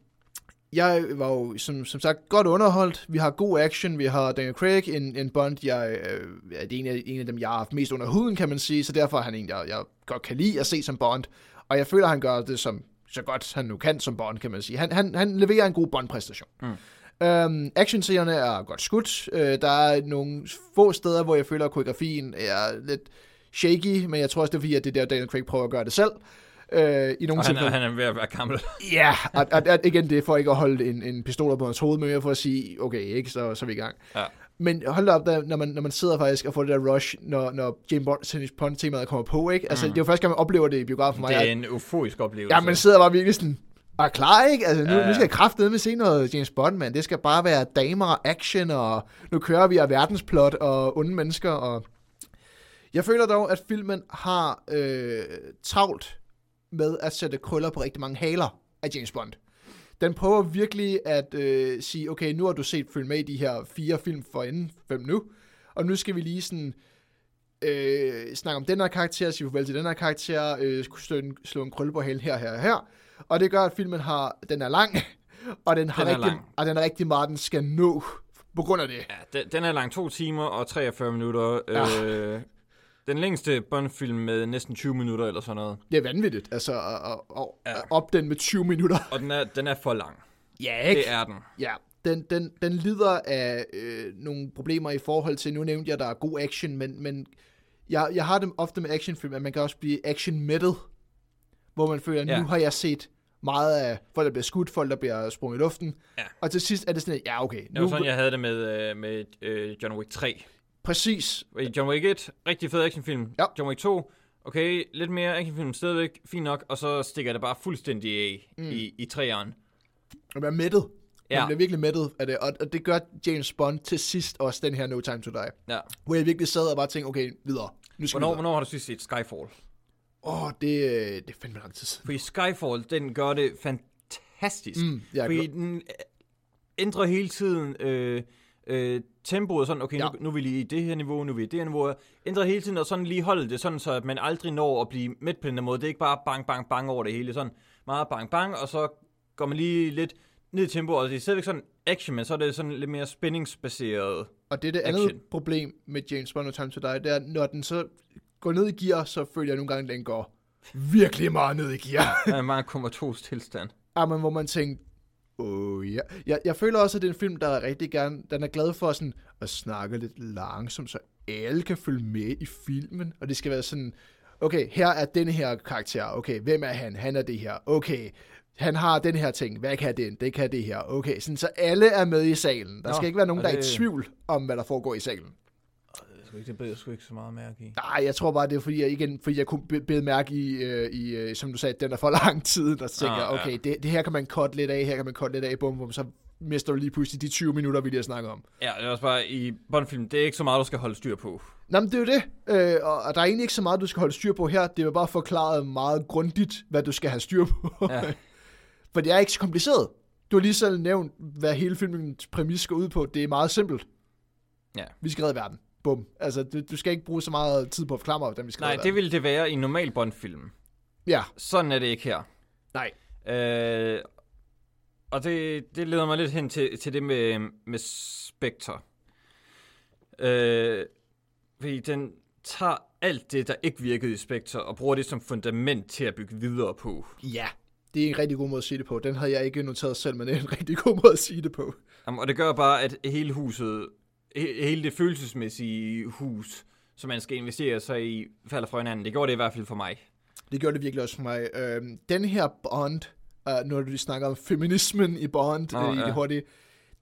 jeg var jo som, som sagt godt underholdt. Vi har god action. Vi har Daniel Craig, en, en Bond, jeg øh, er en af, en af dem, jeg har haft mest under huden, kan man sige. Så derfor er han en, jeg, jeg godt kan lide at se som Bond. Og jeg føler, han gør det som så godt han nu kan som Bond, kan man sige. Han, han, han leverer en god Bond-præstation. Mm. Øhm, actionscenerne er godt skudt. Øh, der er nogle få steder, hvor jeg føler, at koreografien er lidt shaky, men jeg tror også, det er fordi, at det er der, Daniel Craig prøver at gøre det selv. Øh, I nogle Og han er, han er ved at være gammel. Ja, og, og, og, igen, det er for ikke at holde en, en pistol på hans hoved, men mere for at sige, okay, ikke, så, så er vi i gang. Ja. Men hold da op, der, når, man, når man sidder faktisk og får det der rush, når, når James Bond, Bond temaet kommer på, ikke? Altså, mm. det er jo første gang, man oplever det i biografen for mig. Det er en euforisk oplevelse. Ja, man sidder bare virkelig sådan, er klar, ikke? Altså, nu, Ja, ja, ja. nu skal jeg kraftedeme se noget James Bond, mand. Det skal bare være damer og action, og nu kører vi af verdensplot og onde mennesker, og... Jeg føler dog, at filmen har øh, travlt med at sætte krøller på rigtig mange haler af James Bond. Den prøver virkelig at øh, sige, okay, nu har du set film med i de her fire film for inden, fem nu, og nu skal vi lige sådan øh, snakke om den her karakter, sige farvel til den her karakter, øh, slå, en, slå en krølle på hælen her, her, her. Og det gør, at filmen har, den er lang, og den, har Den rigtig, lang. og den er rigtig meget, den skal nå på grund af det. Ja, den, den er lang to timer og 43 minutter. Ja. Øh, den længste Bond-film med næsten 20 minutter eller sådan noget. Det er vanvittigt, altså at, at, at, op den med 20 minutter. Og den er, den er for lang. Ja, Det er den. Ja, den, den, den lider af øh, nogle problemer i forhold til, nu nævnte jeg, at der er god action, men, men jeg, jeg har dem ofte med actionfilm, at man kan også blive action metal, hvor man føler, at Ja. nu har jeg set meget af folk, der bliver skudt, folk, der bliver sprunget i luften, Ja. og til sidst er det sådan, at, ja okay, Det nu, var sådan, jeg havde det med, øh, med øh, John Wick 3. præcis, John Wick 1, rigtig fed actionfilm. Ja. John Wick 2, okay, lidt mere actionfilm stadigvæk, fint nok, og så stikker det bare fuldstændig af mm. i, i træeren. at være mættet. Man Ja. bliver virkelig mættet af det, og, og det gør James Bond til sidst også, den her No Time To Die. Ja. Hvor jeg virkelig sad og bare tænkte, okay, videre. Nu skal Hvornår, vi videre. hvornår har du sidst set Skyfall? Åh, oh, det, det er fandme lang tid siden. Fordi Skyfall, den gør det fantastisk. Mm, jeg er fordi den ændrer hele tiden øh, øh, tempoet, sådan, okay, Ja. ja. nu, nu er vi lige i det her niveau, nu er vi i det her niveau. Ændrer hele tiden, og sådan lige holde det, sådan så at man aldrig når at blive midt på den der måde. Det er ikke bare bang, bang, bang over det hele. Sådan meget bang, bang, og så går man lige lidt ned i tempo, og det er stadigvæk sådan action, men så er det sådan lidt mere spændingsbaseret. Og det er det andet Action. problem med James Bond No Time To Die, det er, når den så går ned i gear, så føler jeg nogle gange, at den går virkelig meget ned i gear. Der er meget komatos tilstand. Ja, men hvor man tænker, åh ja. Jeg, jeg føler også, at det er en film, der er rigtig gerne, den er glad for sådan at snakke lidt langsomt, så alle kan følge med i filmen, og det skal være sådan, okay, her er denne her karakter, okay, hvem er han? Han er det her, okay, han har den her ting, hvad kan den? Det kan det her, okay, sådan, så alle er med i salen. Der Nå, skal ikke være nogen, og der er i det- tvivl om, hvad der foregår i salen. Ikke, det bed jeg sgu ikke så meget mærke i. Nej, jeg tror bare, det er fordi, jeg, igen, fordi jeg kunne be- bede mærke i, øh, i øh, som du sagde, den er for lang tid, der tænker Ah, ja. okay, det, det her kan man cut lidt af, her kan man cut lidt af, bum, bum, så mister du lige pludselig de 20 minutter, vi lige har snakket om. Ja, det er også bare i Bondfilm, det er ikke så meget, du skal holde styr på. Nå, men det er jo det, øh, og, og der er egentlig ikke så meget, du skal holde styr på her, det er jo bare forklaret meget grundigt, hvad du skal have styr på. Ja. For det er ikke så kompliceret. Du har lige selv nævnt, hvad hele filmens præmis går ud på. Det er meget simpelt. Ja. Vi skal redde verden. Bum. Altså, du, du skal ikke bruge så meget tid på at forklare mig, hvordan vi skal Nej, det ville det være i en normal Bond-film. Ja, Sådan er det ikke her. nej. Øh, og det, det leder mig lidt hen til, til det med, med Spectre. Øh, fordi den tager alt det, der ikke virkede i Spectre, og bruger det som fundament til at bygge videre på. Ja, det er en rigtig god måde at sige det på. Den havde jeg ikke noteret selv, men det er en rigtig god måde at sige det på. Jamen, og det gør bare, at hele huset, hele det følelsesmæssige hus, som man skal investere sig i, falder fra hinanden. Det gjorde det i hvert fald for mig. Det gjorde det virkelig også for mig. Øhm, den her Bond, uh, når du snakker om feminismen i Bond, Nå, oh, i ja. det hurtige,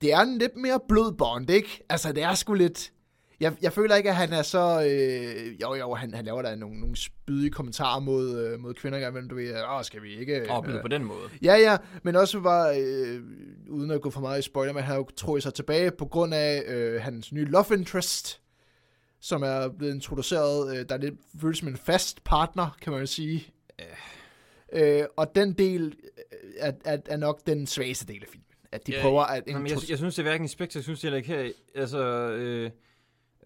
det er en lidt mere blød Bond, ikke? Altså, det er sgu lidt... Jeg, jeg føler ikke, at han er så... Øh, jo, jo, han, han laver da nogle, nogle spydige kommentarer mod, øh, mod kvinder, imellem, du ved, åh, skal vi ikke... Blevet på den måde. Ja, ja, men også var, øh, uden at gå for meget i spoiler, men han har jo troet sig tilbage på grund af øh, hans nye love interest, som er blevet introduceret, øh, der er lidt føles som en fast partner, kan man jo sige. Øh, og den del øh, er, er, er nok den svageste del af filmen. At de Ja, prøver at... Jamen, jeg, jeg synes, det er hverken i Spectre, jeg synes det heller ikke her. Altså, øh,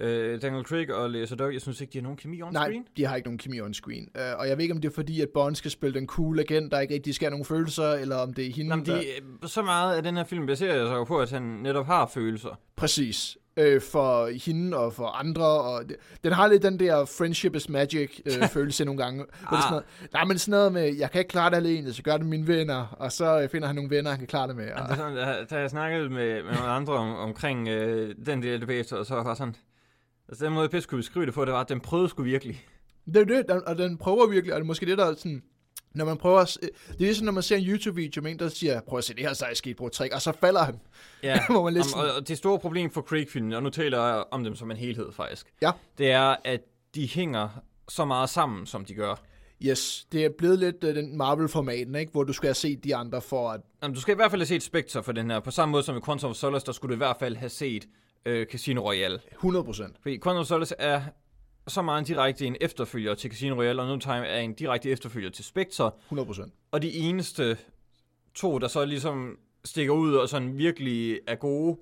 øh, Daniel Craig og Lea Seydoux, jeg synes ikke, de har nogen kemi on Nej, screen. de har ikke nogen kemi on screen. Uh, og jeg ved ikke, om det er fordi, at Bond skal spille den cool agent, der ikke rigtig skal have nogen følelser, eller om det er hende, Jamen, de, øh, så meget af den her film baserer sig jo på, at han netop har følelser. Præcis. Øh, for hende og for andre. Og det, den har lidt den der friendship is magic øh, følelse nogle gange. Hvor det sådan noget, nej, men sådan noget med, jeg kan ikke klare det alene, så gør det mine venner. Og så øh, finder han nogle venner, han kan klare det med. Og, Altså, da, da jeg snakkede med, med nogle andre om, omkring øh, den del bagefter, og så var jeg sådan... Altså, den måde, bedst kunne beskrive det på, det var, at den prøvede sgu virkelig. det er det, den, og den prøver virkelig, og det er måske det, der er sådan... Når man prøver at, det er ligesom, når man ser en YouTube-video med en, der siger, prøv at se det her seje skateboard-trick, og så falder han. Ja, Hvor man lidt om, sådan- og, det store problem for Craig-filmen, og nu taler jeg om dem som en helhed faktisk, Ja. det er, at de hænger så meget sammen, som de gør. Yes, det er blevet lidt øh, den Marvel-formaten, ikke? hvor du skal have set de andre for at... Jamen, du skal i hvert fald have set Spectre for den her. På samme måde som i Quantum of Solace, der skulle du i hvert fald have set øh, Casino Royale. 100 procent. Fordi Quantum Solace er så meget en direkte en efterfølger til Casino Royale, og No Time er en direkte efterfølger til Spectre. 100 procent. Og de eneste to, der så ligesom stikker ud og sådan virkelig er gode,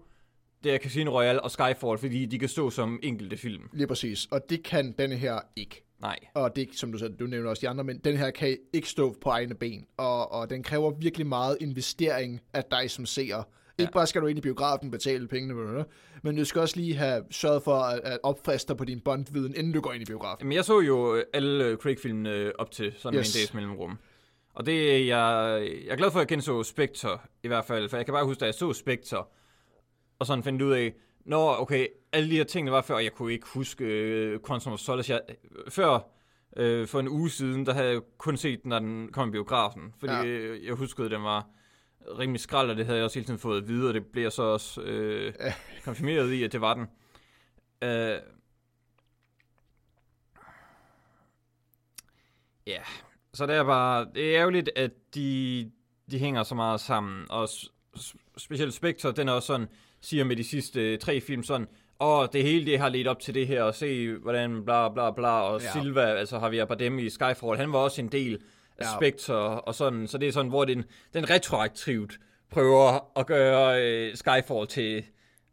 det er Casino Royale og Skyfall, fordi de kan stå som enkelte film. Lige præcis. Og det kan denne her ikke. Nej. Og det, som du sagde, du nævner også de andre, men den her kan ikke stå på egne ben. Og, og den kræver virkelig meget investering af dig som seer. Ikke bare skal du ind i biografen betale pengene, men du skal også lige have sørget for at, at opfriske dig på din bondviden, inden du går ind i biografen. Men jeg så jo alle Craig-filmene op til sådan yes. en dags mellemrum. Og det jeg, jeg er glad for, at jeg genso Spectre, i hvert fald. For jeg kan bare huske, at jeg så Spectre, og sådan fandt ud af, Nå, okay, alle de her ting, der var før, og jeg kunne ikke huske uh, Quantum of Solace. Jeg, før, uh, for en uge siden, der havde jeg kun set den, når den kom i biografen. Fordi ja. jeg, jeg huskede, den var rimelig skrald, og det havde jeg også hele tiden fået at vide, og det bliver så også uh, konfirmeret i, at det var den. Uh, ja, så det er bare, det er ærgerligt, at de, de hænger så meget sammen, og specielt Spectre, den er også sådan, siger med de sidste øh, tre film sådan, og det hele det har ledt op til det her, og se hvordan bla bla bla, og ja. Silva, altså har vi dem i Skyfall, han var også en del af ja. Og sådan, så det er sådan, hvor den, den retroaktivt prøver at gøre øh, Skyfall til,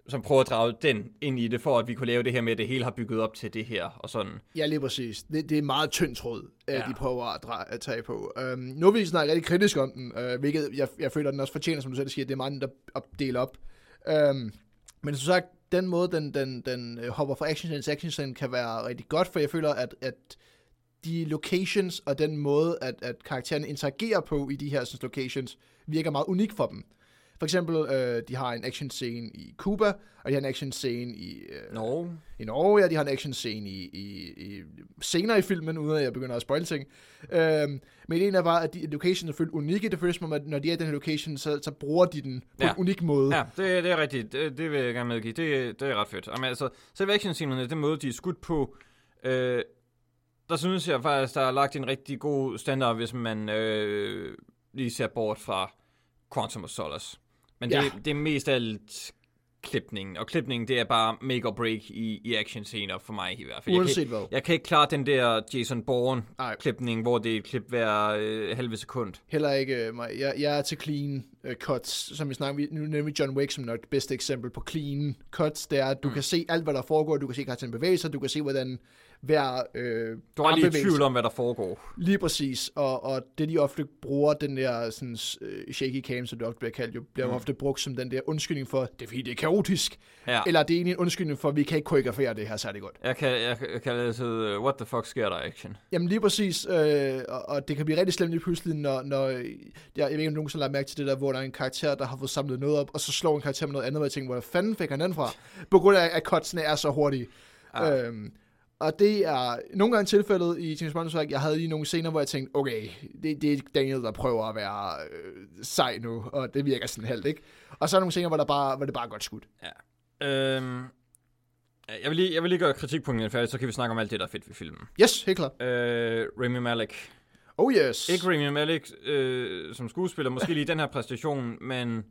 som prøver at drage den ind i det, for at vi kunne lave det her med, at det hele har bygget op til det her, og sådan. Ja, lige præcis. Det, det er meget tynd tråd, ja. de prøver at, dreje, at tage på. Um, nu er vi snart rigtig kritisk om den, uh, hvilket jeg, jeg føler, den også fortjener, som du selv siger, det er meget der at dele op. Um, men som sagt, den måde, den, den, den øh, hopper fra action til action scene, kan være rigtig godt, for jeg føler, at, at de locations og den måde, at, at karaktererne interagerer på i de her sådan, locations, virker meget unik for dem. For eksempel, øh, de har en action scene i Cuba, og de har en action scene i øh, Norge. I Norge, ja, de har en action scene i, i, i senere i filmen, uden at jeg begynder at spoil ting. Øh, men en af var, at de locations er følt unikke. Det føles som at når de er i den her location, så, så bruger de den på ja. en unik måde. Ja, det, det er rigtigt. Det, det vil jeg gerne medgive. Det, det er ret fedt. Jamen, altså, selve action scenerne, den måde, de er skudt på, øh, der synes jeg faktisk, der er lagt en rigtig god standard, hvis man øh, lige ser bort fra Quantum of Solace. Men det, ja. det er mest alt klipningen, og klipningen det er bare make or break i, i action scener for mig i hvert fald. Uanset jeg kan, hvad. Jeg kan ikke klare den der Jason Bourne-klipning, hvor det er et klip hver øh, halve sekund. Heller ikke øh, mig. Jeg, jeg er til clean uh, cuts, som vi snakker nu nemlig John Wick som nok det bedste eksempel på clean cuts. Det er, at du mm. kan se alt, hvad der foregår, du kan se karakteren bevæge sig, du kan se, hvordan hver øh, Du er lige i tvivl om, hvad der foregår. Lige præcis, og, og det de ofte bruger, den der sådan, uh, shaky cam, som det ofte bliver kaldt, jo, bliver mm. ofte brugt som den der undskyldning for, det er fordi det er kaotisk, ja. eller det er egentlig en undskyldning for, at vi kan ikke koreografere det her særlig godt. Jeg kan, jeg, jeg kan altså, uh, what the fuck sker der action? Jamen lige præcis, øh, og, og det kan blive rigtig slemt lige pludselig, når, når jeg, jeg ved ikke, om nogen så lader mærke til det der, hvor der er en karakter, der har fået samlet noget op, og så slår en karakter med noget andet, og jeg tænker, hvor fanden fik han den fra? På grund af, at cutsene er så hurtige. Ja. Øhm, og det er nogle gange tilfældet i James Bond, jeg havde lige nogle scener, hvor jeg tænkte, okay, det, det er Daniel, der prøver at være øh, sej nu, og det virker sådan helt, ikke? Og så er nogle scener, hvor, der bare, hvor det bare er godt skudt. Ja. Øhm, jeg, vil lige, jeg vil lige gøre kritikpunktene færdigt, så kan vi snakke om alt det, der er fedt ved filmen. Yes, helt klart. Øh, Rami Malek. Oh yes. Ikke Rami Malek øh, som skuespiller, måske lige den her præstation, men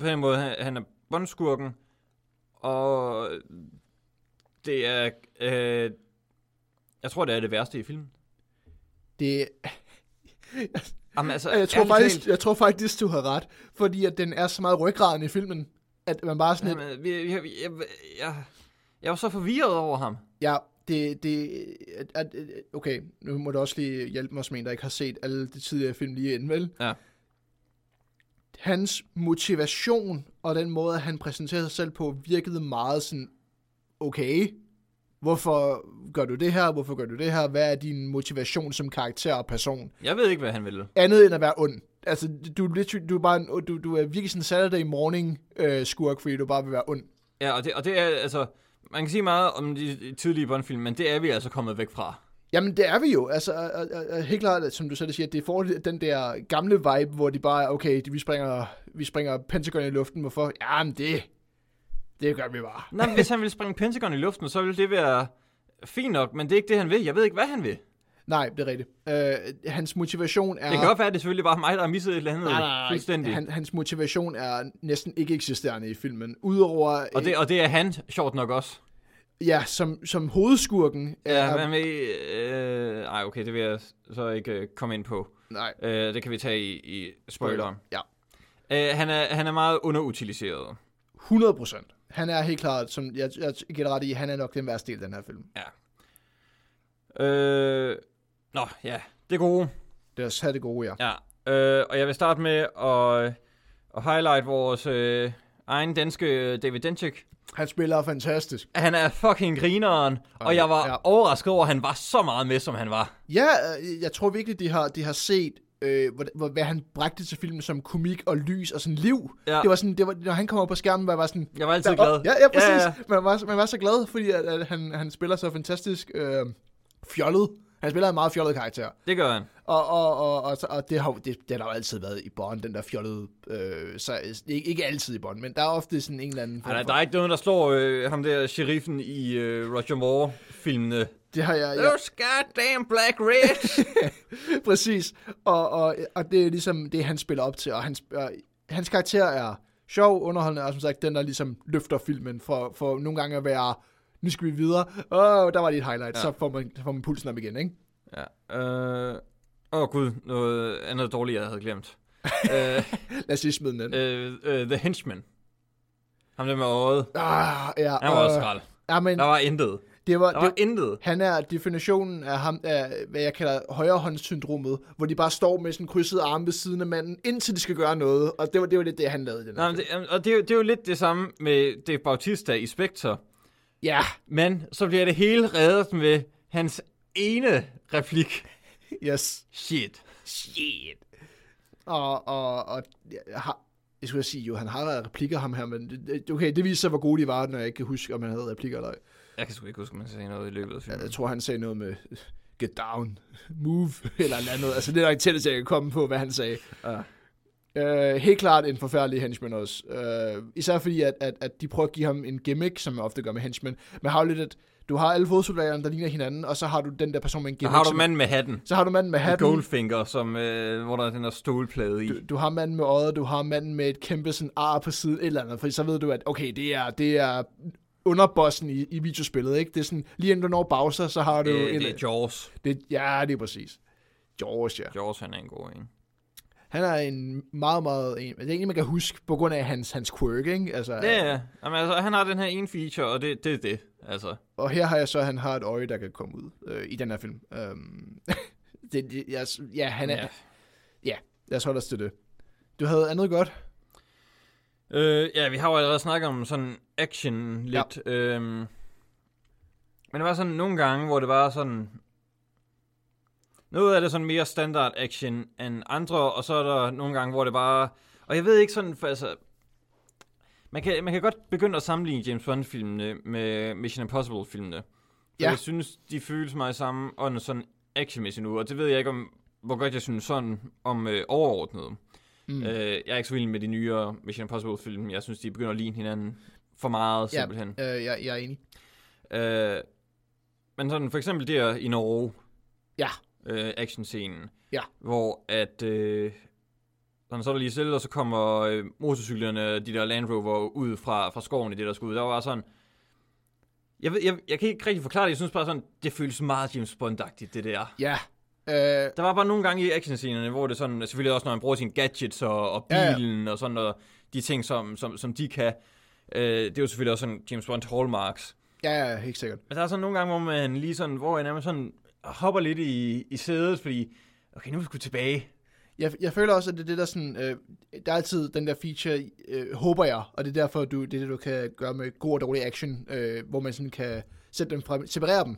på den måde, han, han er bondskurken, og det er... Øh, jeg tror, det er det værste i filmen. Det... Jamen, altså, jeg, tror faktisk, jeg tror faktisk, du har ret. Fordi at den er så meget ryggraden i filmen, at man bare sådan... Jamen, jeg, jeg, jeg, jeg, jeg var så forvirret over ham. Ja, det, det, at, at, okay, nu må du også lige hjælpe mig som en, der ikke har set alle de tidligere film lige inden, vel? Ja. Hans motivation og den måde, han præsenterede sig selv på, virkede meget sådan okay, hvorfor gør du det her, hvorfor gør du det her, hvad er din motivation som karakter og person? Jeg ved ikke, hvad han vil. Andet end at være ond. Altså, du, du, er, bare en, du, du er virkelig sådan en Saturday morning øh, skurk, fordi du bare vil være ond. Ja, og det, og det er, altså, man kan sige meget om de tidlige Bond-film, men det er vi altså kommet væk fra. Jamen, det er vi jo. Altså, og, og, og, helt klart, som du selv siger, det er for den der gamle vibe, hvor de bare, okay, vi springer, vi springer Pentagon i luften, hvorfor? Jamen, det, det gør vi bare. Nej, hvis han vil springe Pentagon i luften, så vil det være fint nok, men det er ikke det, han vil. Jeg ved ikke, hvad han vil. Nej, det er rigtigt. Øh, hans motivation er... Det kan godt være, at det selvfølgelig bare mig, der har misset et eller andet nej, nej, fuldstændig. Han, hans motivation er næsten ikke eksisterende i filmen. Udover... Og det, og det er han, sjovt nok også. Ja, som, som hovedskurken. Ja, er, men... Øh, ej, okay, det vil jeg så ikke øh, komme ind på. Nej. Øh, det kan vi tage i, i spoileren. Ja. Øh, han, er, han er meget underutiliseret. 100 procent. Han er helt klart, som jeg, jeg gætter ret i, han er nok den værste del af den her film. Øh, nå, ja, det er gode. Det er så det gode, ja. Ja, øh, og jeg vil starte med at, at highlight vores øh, egen danske øh, David Dencik. Han spiller fantastisk. Han er fucking grineren, og jeg var Ja. ja. overrasket over, at han var så meget med, som han var. Ja, øh, jeg tror virkelig, de har, de har set, øh, hvad, hvad- han bragte til filmen som komik og lys og sådan liv. Ja. Det var sådan, det var, når han kommer på skærmen, var jeg bare sådan... Jeg var altid Ja, glad. Ja, ja, præcis. Ja, Ja, ja. ja. Man, var, man var så glad, fordi at, at han, han spiller så fantastisk øh, fjollet. Han spiller en meget fjollet karakter. Det gør han. Og, og, og, og, og det, har, det, det har der jo altid været i Bond, den der fjollede... Øh, så, ikke, ikke altid i Bond, men der er ofte sådan en eller anden... form Ej, for- der er ikke noget, der slår øh, ham der, sheriffen i øh, Roger Moore-filmene. Det har jeg... jeg Those goddamn black red! Præcis. Og, og, og det er ligesom det, han spiller op til. Og hans, og hans karakter er sjov, underholdende, og som sagt, den der ligesom løfter filmen for, for nogle gange at være, nu skal vi videre. Åh, der var lige et highlight, ja. Så får man, så får man pulsen op igen, ikke? ja, øh, åh oh, gud, noget andet dårligt, jeg havde glemt. øh, Lad os lige smide den øh, øh, The Henchman. Ham der med øjet. Ah, ja, Han var også øh, skrald. Ja, men Der var intet. Det var, Der var det, intet. han er definitionen af ham, af, hvad jeg kalder højrehåndssyndromet, hvor de bare står med sådan krydset arme ved siden af manden, indtil de skal gøre noget. Og det var, det var lidt det, han lavede den men film. det, og det er, jo, det er jo lidt det samme med Dave Bautista i Spectre. Ja, Men så bliver det hele reddet med hans ene replik. yes. Shit. Shit. Og, og, og jeg, har, jeg skulle sige, jo, han har været replikker ham her, men det- det, okay, det viser sig, hvor gode de var, når jeg ikke kan huske, om han havde replikker eller ej. Jeg kan sgu ikke huske, om man sagde noget i løbet af filmen. Jeg tror, han sagde noget med, get down, move, eller noget andet. Altså, det er nok tættest, jeg kan komme på, hvad han sagde. Ja. Uh, helt klart en forfærdelig henchman også. Uh, især fordi, at, at, at de prøver at give ham en gimmick, som man ofte gør med henchmen. Men har jo lidt, at du har alle fodsoldaterne, der ligner hinanden, og så har du den der person med en Så gimmick. har du manden med hatten. så har du manden med hatten. Goldfinger, som, øh, hvor der er den der stålplade i. Du, du har manden med øjet, du har manden med et kæmpe sådan ar på siden, et eller andet, for så ved du, at okay, det er, det er underbossen i, i videospillet, ikke? Det er sådan, lige inden du når Bowser, så har du det, en... det er Jaws. det, ja, det er præcis. Jaws, ja. Jaws, han er en god en. Han er en meget, meget... En, det er en, man kan huske på grund af hans, hans quirk, ikke? Altså, Ja, ja. Jamen, altså, han har den her ene feature, og det, det er det. Altså, Og her har jeg så, at han har et øje, der kan komme ud øh, i den her film. Um, det, det, jeg, ja, han er... ja. Ja, lad os holde os til det. Du havde andet godt? Øh, ja, vi har jo allerede snakket om sådan action lidt. Ja. Øhm, men det var sådan nogle gange, hvor det var sådan... Noget af det sådan mere standard action end andre, og så er der nogle gange, hvor det bare... Og jeg ved ikke sådan, for altså... Man kan, man kan godt begynde at sammenligne James Bond-filmene med Mission Impossible-filmene. For Ja. jeg synes, de føles mig samme ånd sådan actionmæssigt nu, og det ved jeg ikke om, hvor godt jeg synes sådan om øh, overordnet. Mm. Øh, jeg er ikke så vild med de nyere Mission Impossible-film. Jeg synes, de begynder at ligne hinanden for meget, Ja. simpelthen. Øh, jeg, jeg er enig. Øh, men sådan for eksempel der i Norge, Ja. øh, actionscenen, Ja. hvor at... Øh, sådan, så er der lige stille, og så kommer øh, motorcyklerne, de der Land Rover, ud fra, fra skoven i det der skud. Der var sådan... Jeg, ved, jeg, jeg kan ikke rigtig forklare det. Jeg synes bare sådan, det føles meget James Bond-agtigt, det der. Ja. Øh, Der var bare nogle gange i actionscenerne, hvor det sådan, selvfølgelig også når han bruger sine gadgets og, og Ja, ja. bilen og sådan noget, de ting, som, som, som de kan. Øh, det er jo selvfølgelig også sådan James Bond hallmarks. ja, ja, helt sikkert. Men der er sådan nogle gange, hvor man lige sådan, hvor jeg nærmest sådan hopper lidt i, i sædet, fordi, okay, nu er vi sgu tilbage. Jeg, jeg føler også, at det er det der sådan, øh, der er altid den der feature, øh, håber jeg, og det er derfor, du, det er det, du kan gøre med god og dårlig action, øh, hvor man sådan kan sætte dem frem, separere dem.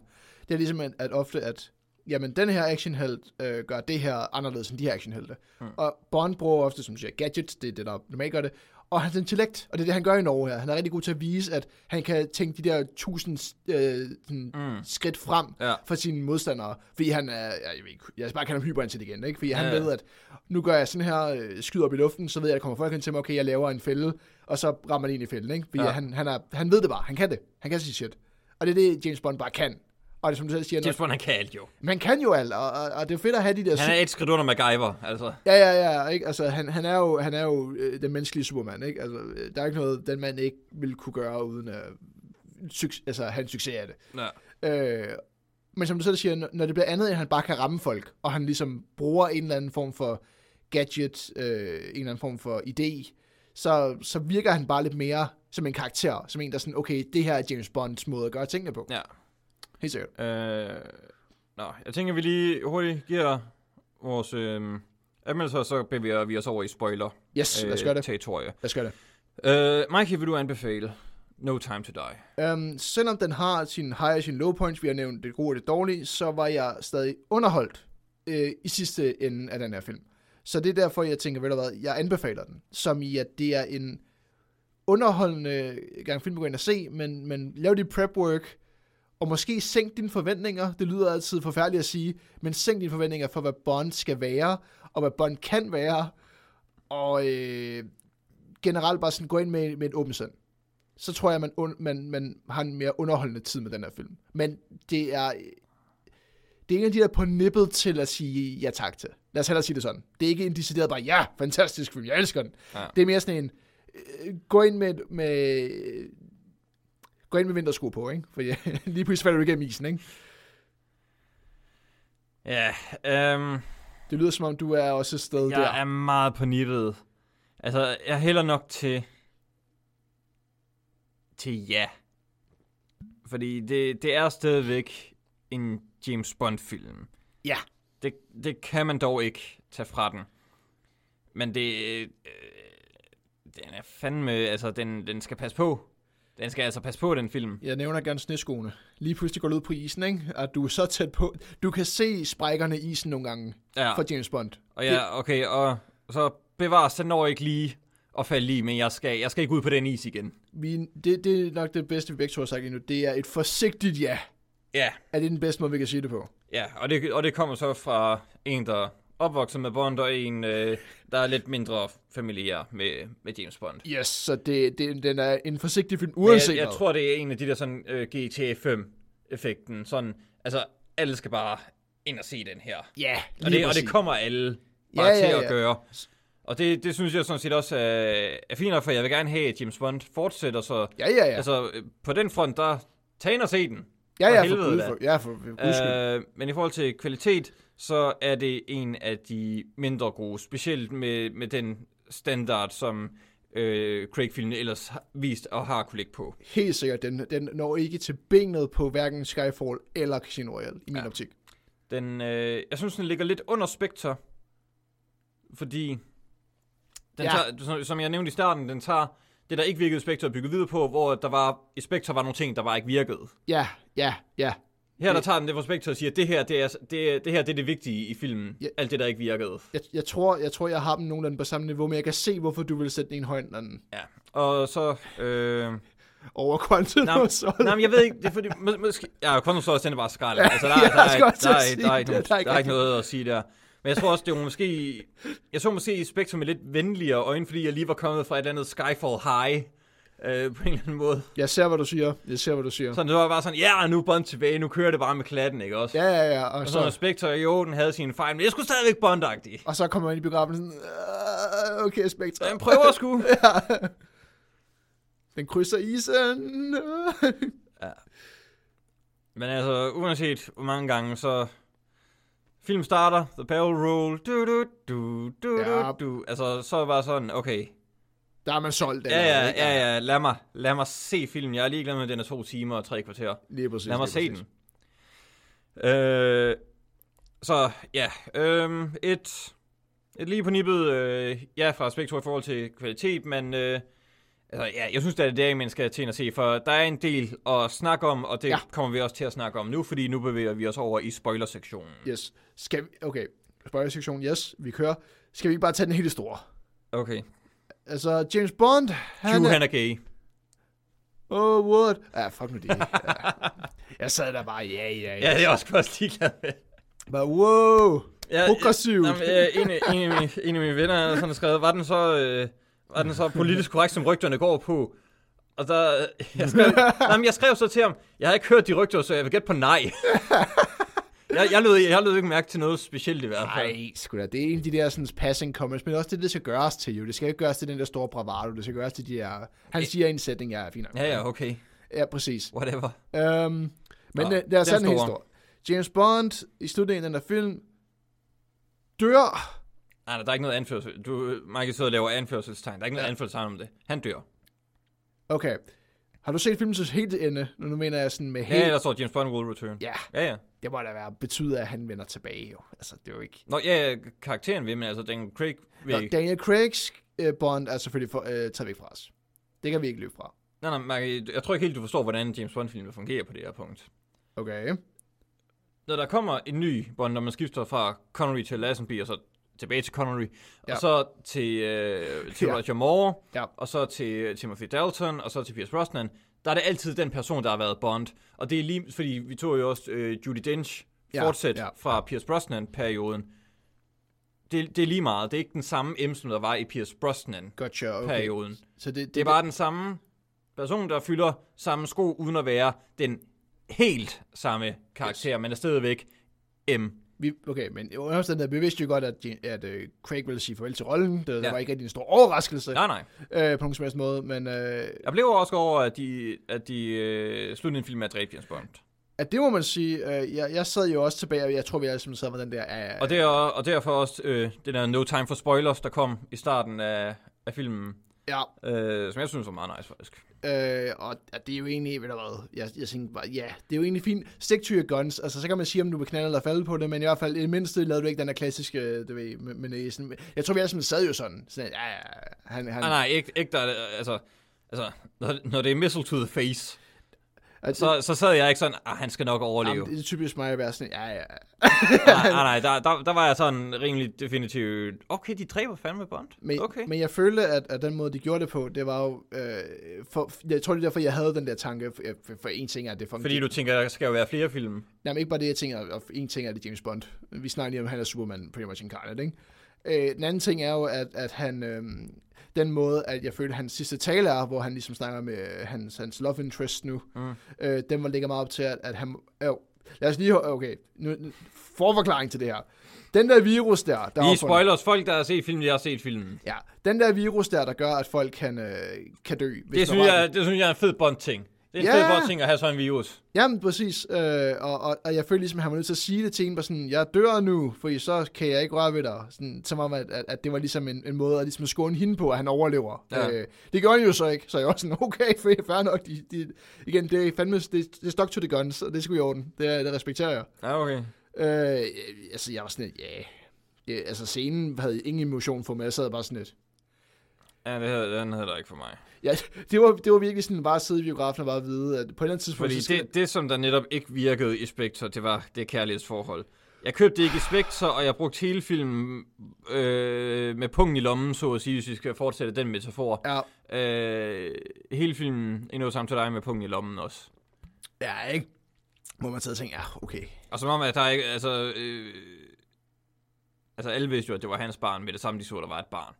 Det er ligesom, at, at ofte, at jamen, den her actionhelt øh, gør det her anderledes end de her actionhelte. Mm. Og Bond bruger ofte, som siger, gadgets, det er det, der normalt gør det, og hans intellekt, og det er det, han gør i Norge her. Han er rigtig god til at vise, at han kan tænke de der tusind øh, sådan, Mm. skridt frem Ja. for sine modstandere, fordi han er, jeg, ved ikke, jeg skal bare kalde ham hyperintelligent, ikke? fordi han Ja, ja. ved, at nu gør jeg sådan her, øh, skyder op i luften, så ved jeg, at der kommer folk hen til mig, okay, jeg laver en fælde, og så rammer den ind i fælden, ikke? fordi ja. han, han, er, han ved det bare, han kan det, han kan sige shit. Og det er det, James Bond bare kan. Og det som du selv siger, James Bond, han kan alt jo. man kan jo alt, og, og, og, det er fedt at have de der... Han er et skridt under MacGyver, altså. Ja, ja, ja, ikke? Altså, han, han er jo, han er jo øh, den menneskelige Superman, ikke? Altså, øh, der er ikke noget, den mand ikke vil kunne gøre, uden at suc- altså, have en succes af det. Ja. Øh, men som du selv siger, når- det bliver andet, end han bare kan ramme folk, og han ligesom bruger en eller anden form for gadget, øh, en eller anden form for idé, så, så virker han bare lidt mere som en karakter, som en, der er sådan, okay, det her er James Bonds måde at gøre tingene på. Ja. Helt sikkert. Øh, nå, jeg tænker, vi lige hurtigt giver vores øh, anmeldelser, så bevæger vi os over i spoiler Yes, lad os gøre det. territorie. Lad os gøre det. Øh, Mikey, vil du anbefale No Time to Die? Um, selvom den har sin high og sin low points, vi har nævnt det gode og det dårlige, så var jeg stadig underholdt øh, i sidste ende af den her film. Så det er derfor, jeg tænker, ved du hvad, jeg anbefaler den. Som i, at det er en underholdende gang film, du går ind og se, men, men lav dit prep work, og måske sænk dine forventninger. Det lyder altid forfærdeligt at sige, men sænk dine forventninger for, hvad Bond skal være, og hvad Bond kan være. Og øh, generelt bare sådan gå ind med, med et åbent sind. Så tror jeg, man, un- man, man har en mere underholdende tid med den her film. Men det er, det er en af de der på nippet til at sige ja tak til. Lad os hellere sige det sådan. Det er ikke en decideret bare, ja, fantastisk film, jeg elsker den. Ja. Det er mere sådan en, øh, gå ind med, med gå ind med vintersko på, ikke? For ja, lige pludselig falder du igennem isen, ikke? Ja, øhm, Det lyder som om, du er også et sted jeg der. er meget på nippet. Altså, jeg hælder nok til... Til ja. Fordi det, det er stadigvæk en James Bond-film. Ja. Det, det kan man dog ikke tage fra den. Men det... Øh, den er fandme... Altså, den, den skal passe på. Den skal altså passe på, den film. Jeg nævner gerne sneskoene. Lige pludselig går du ud på isen, ikke? At du er så tæt på. Du kan se sprækkerne i isen nogle gange Ja, fra James Bond. og ja, okay, og så bevares, den når ikke lige at falde i, men jeg skal, jeg skal ikke ud på den is igen. Vi, det, det er nok det bedste, vi begge to har sagt endnu. Det er et forsigtigt ja. Ja, Er det den bedste måde, vi kan sige det på? ja og, det, og det kommer så fra en, der opvokset med Bond, og en, øh, der er lidt mindre familiær med, med James Bond. Yes, så det, det, den er en forsigtig film, uanset jeg, jeg tror, det er en af de der sådan øh, GTA 5-effekten. Sådan, altså, alle skal bare ind og se den her. Ja, Og det, og det kommer alle bare Ja, til ja, at ja. gøre. Og det, det synes jeg sådan set også er, er fint nok, for jeg vil gerne have, at James Bond fortsætter, så Ja, ja, ja. altså, på den front, der tag ind og se den. ja, ja, for helvede for, ja, for, for. Øh, men i forhold til kvalitet, så er det en af de mindre gode, specielt med, med den standard, som øh, Craig-filmen ellers har vist og har kunne ligge på. Helt sikkert, den, den når ikke til benet på hverken Skyfall eller Casino Royale, i min Ja. optik. Den, øh, jeg synes, den ligger lidt under Spectre, fordi den Ja. tager, som- jeg nævnte i starten, den tager det, der ikke virkede i Spectre, og bygger videre på, hvor der var, i Spectre var nogle ting, der bare ikke virkede. Ja, ja, ja. Her der tager den det fra Spectre og siger, at det her, det, er, det, det her det er det vigtige i filmen. Ja. Alt det, der ikke virkede. Jeg, jeg, tror, jeg tror, jeg har dem nogenlunde på samme niveau, men jeg kan se, hvorfor du vil sætte den en højere end anden. Ja. Og så... Øh, Over Quantum Solace. Nej, men jeg ved ikke, det er fordi, må, måske, ja, Quantum den er bare skrald. Altså, der, jeg der, der, er, der, er, ikke, noget, Der der ikke ikke noget at sige der. Men jeg tror også, det var måske... Jeg så måske Spectre med lidt venligere øjne, fordi jeg lige var kommet fra et eller andet Skyfall High, øh, på en eller anden måde. Jeg ser, hvad du siger. Jeg ser, hvad du siger. Så det var bare sådan, ja, nu er Bond tilbage, nu kører det bare med klatten, ikke også? Ja, ja, ja. Og Og så, så, Spectre, jo, den havde sine fejl, men jeg skulle stadigvæk Bond-agtig. og så kommer man ind i biografen sådan, "Øh, okay, Spectre. Den prøver sgu. ja. Den krydser isen. Men altså, uanset hvor mange gange, så... Film starter, the barrel roll, du du du du Ja. du du. Altså, så det bare sådan, okay. Der er man solgt. Ja, ja, ikke? ja, ja, lad mig, lad mig se filmen. Jeg er ligeglad med, at den er to timer og tre kvarter. Lige præcis. Lad mig se præcis. den. Øh, så, ja, øh, et, et lige på nippet, øh, ja, fra Spectre i forhold til kvalitet, men øh, altså, ja, jeg synes, det er det, man skal til og se, for der er en del at snakke om, og det Ja. kommer vi også til at snakke om nu, fordi nu bevæger vi os over i spoiler-sektionen. Yes. Skal vi, okay. Spoiler-sektion, yes, vi kører. Skal vi ikke bare tage den helt store? Okay. Altså, James Bond, han Hugh, er... han er gay. Oh, what? Ja, fuck nu det. Ja. Jeg sad der bare, ja, ja, Ja, ja. det er jeg også også ligeglad med. Bare, wow. Ja, Progressivt. Øh, en, af- en, af mine, en af mine venner har sådan skrevet, var den så, øh, var den så politisk korrekt, som rygterne går på? Og der, øh, jeg skrev, jamen, jeg skrev så til ham, jeg har ikke hørt de rygter, så jeg vil gætte på nej. jeg, jeg, lød, jeg lød ikke mærke til noget specielt i hvert fald. Nej, sgu da. Det er en af de der sådan, passing comments, men også det, det skal gøres til, jo. Det skal ikke gøres til den der store bravado. Det skal gøres til de der... Han siger en sætning, ja, fint. nok. Ja, ja, okay. Ja, præcis. Whatever. Um, men Nå, uh, det er sådan store. stor. James Bond i slutningen af den der film dør. Nej, der er ikke noget anførsel. Du, Michael sidder og laver anførselstegn. Der er ikke noget Ja. anførselstegn om det. Han dør. Okay. Har du set filmen til helt ende? Nu nu mener jeg sådan med Ja, helt... der står James Bond will return. Ja, Ja, ja. det må da være betyde, at han vender tilbage jo. Altså, det er jo ikke... Nå, ja, ja, karakteren vil, men altså, Daniel Craig vil Nå, ikke. Daniel Craigs øh, Bond er selvfølgelig for, øh, taget væk fra os. Det kan vi ikke løbe fra. Nej, nej, Mark, jeg tror ikke helt, du forstår, hvordan James Bond-film vil fungere på det her punkt. Okay. Når der kommer en ny Bond, når man skifter fra Connery til Lazenby, og så tilbage til Connery, ja. Og så til, øh, til Ja. Roger Moore, Ja. og så til Timothy Dalton, og så til Pierce Brosnan, der er det altid den person, der har været Bond. Og det er lige, fordi vi tog jo også øh, Judy Dench Ja, fortsæt ja. fra Pierce Brosnan-perioden. Det, det er lige meget. Det er ikke den samme M, som der var i Pierce Brosnan-perioden. Gotcha, okay. Så det, det, Det er bare den samme person, der fylder samme sko, uden at være den helt samme karakter, yes. men er stadigvæk M. Vi, okay, men under omstændigheden, vi vidste jo godt, at, at uh, Craig ville sige farvel til rollen. Det, ja. Ja. var ikke rigtig en stor overraskelse Nej, nej. øh, på nogen som helst måde, men uh, Jeg blev også over, at de, at de øh, sluttede en film med at dræbe James Bond. at det må man sige, uh, jeg, jeg sad jo også tilbage, og jeg tror, vi alle sammen sad med den der... Uh, Og, det er, og derfor også øh, den der No Time for Spoilers, der kom i starten af, af filmen, ja, øh, som jeg synes var meget nice faktisk. Øh, og og det er jo egentlig, ved du hvad, jeg, jeg tænkte bare, ja, det er jo egentlig fint. Stick to your guns, altså så kan man sige, om du vil knalde eller falde på det, men i hvert fald, i det mindste lavede du ikke den der klassiske, du ved, med, med næsen. Jeg tror, vi alle sammen sad jo sådan, sådan ja, ja, han, han, Nej, nej, ikke, ikke der, altså, altså når, når det er missile to the face, altså, så, så sad jeg ikke sådan, ah, han skal nok overleve. jamen, det er typisk mig at være sådan, ja, ja, nej, nej, der, der, der var jeg sådan rimelig definitivt, okay, de dræber fandme Bond. Men, okay. men jeg følte, at, at den måde, de gjorde det på, det var jo... Øh, for, jeg tror, det er derfor, jeg havde den der tanke. For, for, for en ting er, at det fungerer. Fordi du tænker, der skal jo være flere film. Jamen ikke bare det, jeg tænker, og en ting er det James Bond. Vi snakker lige om, han er Superman, pretty much incarnate, ikke? Øh, den anden ting er jo, at, at han... Øh, den måde, at jeg følte, at hans sidste tale er, hvor han ligesom snakker med øh, hans, hans love interest nu, Mm. øh, den var ligger meget op til, at, at han... Øh, lad os lige... Okay, nu, forforklaring til det her. Den der virus der... der er Vi opfundet- spoilers. Folk, der har set filmen, jeg har set filmen. Ja, den der virus der, der gør, at folk kan, øh, kan dø. Hvis Det synes, jeg, det synes jeg er en fed Bond-ting. Det er en Ja. fed Bond-ting at have sådan en virus. Jamen, præcis. Øh, og, og, og jeg følte ligesom, at han var nødt til at sige det til en, sådan, jeg dør nu, for så kan jeg ikke røre ved dig. Sådan, som om, at, at, at det var ligesom en, en måde at ligesom skåne hende på, at han overlever. Ja. Øh, det gjorde han jo så ikke, så jeg var sådan, okay, fair, fair nok. De, de, igen, det er fandme, det, det er stock to the guns, og det skulle i orden. Det, det respekterer jeg. Ja, okay. Øh, altså, jeg var sådan lidt, ja... Yeah. altså, scenen havde ingen emotion for mig. Jeg sad bare sådan lidt, Ja, det havde, den havde der ikke for mig. Ja, det var, det var virkelig sådan bare at sidde i biografen og bare vide, at på et eller andet tidspunkt... Fordi skal det, det, som der netop ikke virkede i Spectre, det var det kærlighedsforhold. Jeg købte det ikke i Spectre, og jeg brugte hele filmen øh, med pungen i lommen, så at sige, hvis vi skal fortsætte den metafor. Ja, Øh, hele filmen endnu sammen til dig med pungen i lommen også. ja, ikke? Må man tage og tænke, ja, okay. Og som om, at der ikke, altså, øh, altså alle vidste jo, at det var hans barn, med det samme de så, der var et barn.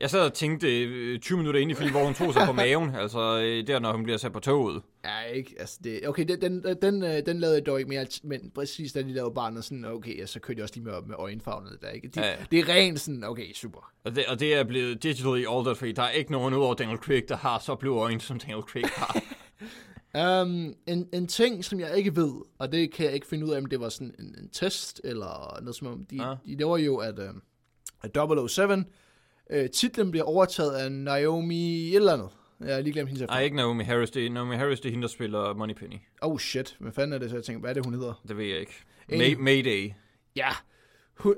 Jeg sad og tænkte øh, 20 minutter ind i filmen, hvor hun tog sig på maven, altså øh, der, når hun bliver sat på toget. Ja, ikke? Altså, det, okay, den, den, den, øh, den lavede jeg dog ikke mere, men præcis da de lavede barnet, sådan, okay, så kørte jeg også lige med, med øjenfarverne der, ikke? De, Ja. Det er rent sådan, okay, super. Og det, og det er blevet digitally altered, fordi der er ikke nogen udover Daniel Craig, der har så blå øjne, som Daniel Craig har. Um, en, en ting, som jeg ikke ved, og det kan jeg ikke finde ud af, om det var sådan en, en test, eller noget som om, de, ja. de laver jo, at, uh, at 007, uh, titlen bliver overtaget af Naomi et eller andet. Jeg har lige glemt hendes Nej, ikke Naomi Harris. Det er, Naomi Harris, det er hende, der spiller Moneypenny. Oh shit, hvad fanden er det så? Jeg tænker, hvad er det, hun hedder? Det ved jeg ikke. May, Mayday. Ja, hun,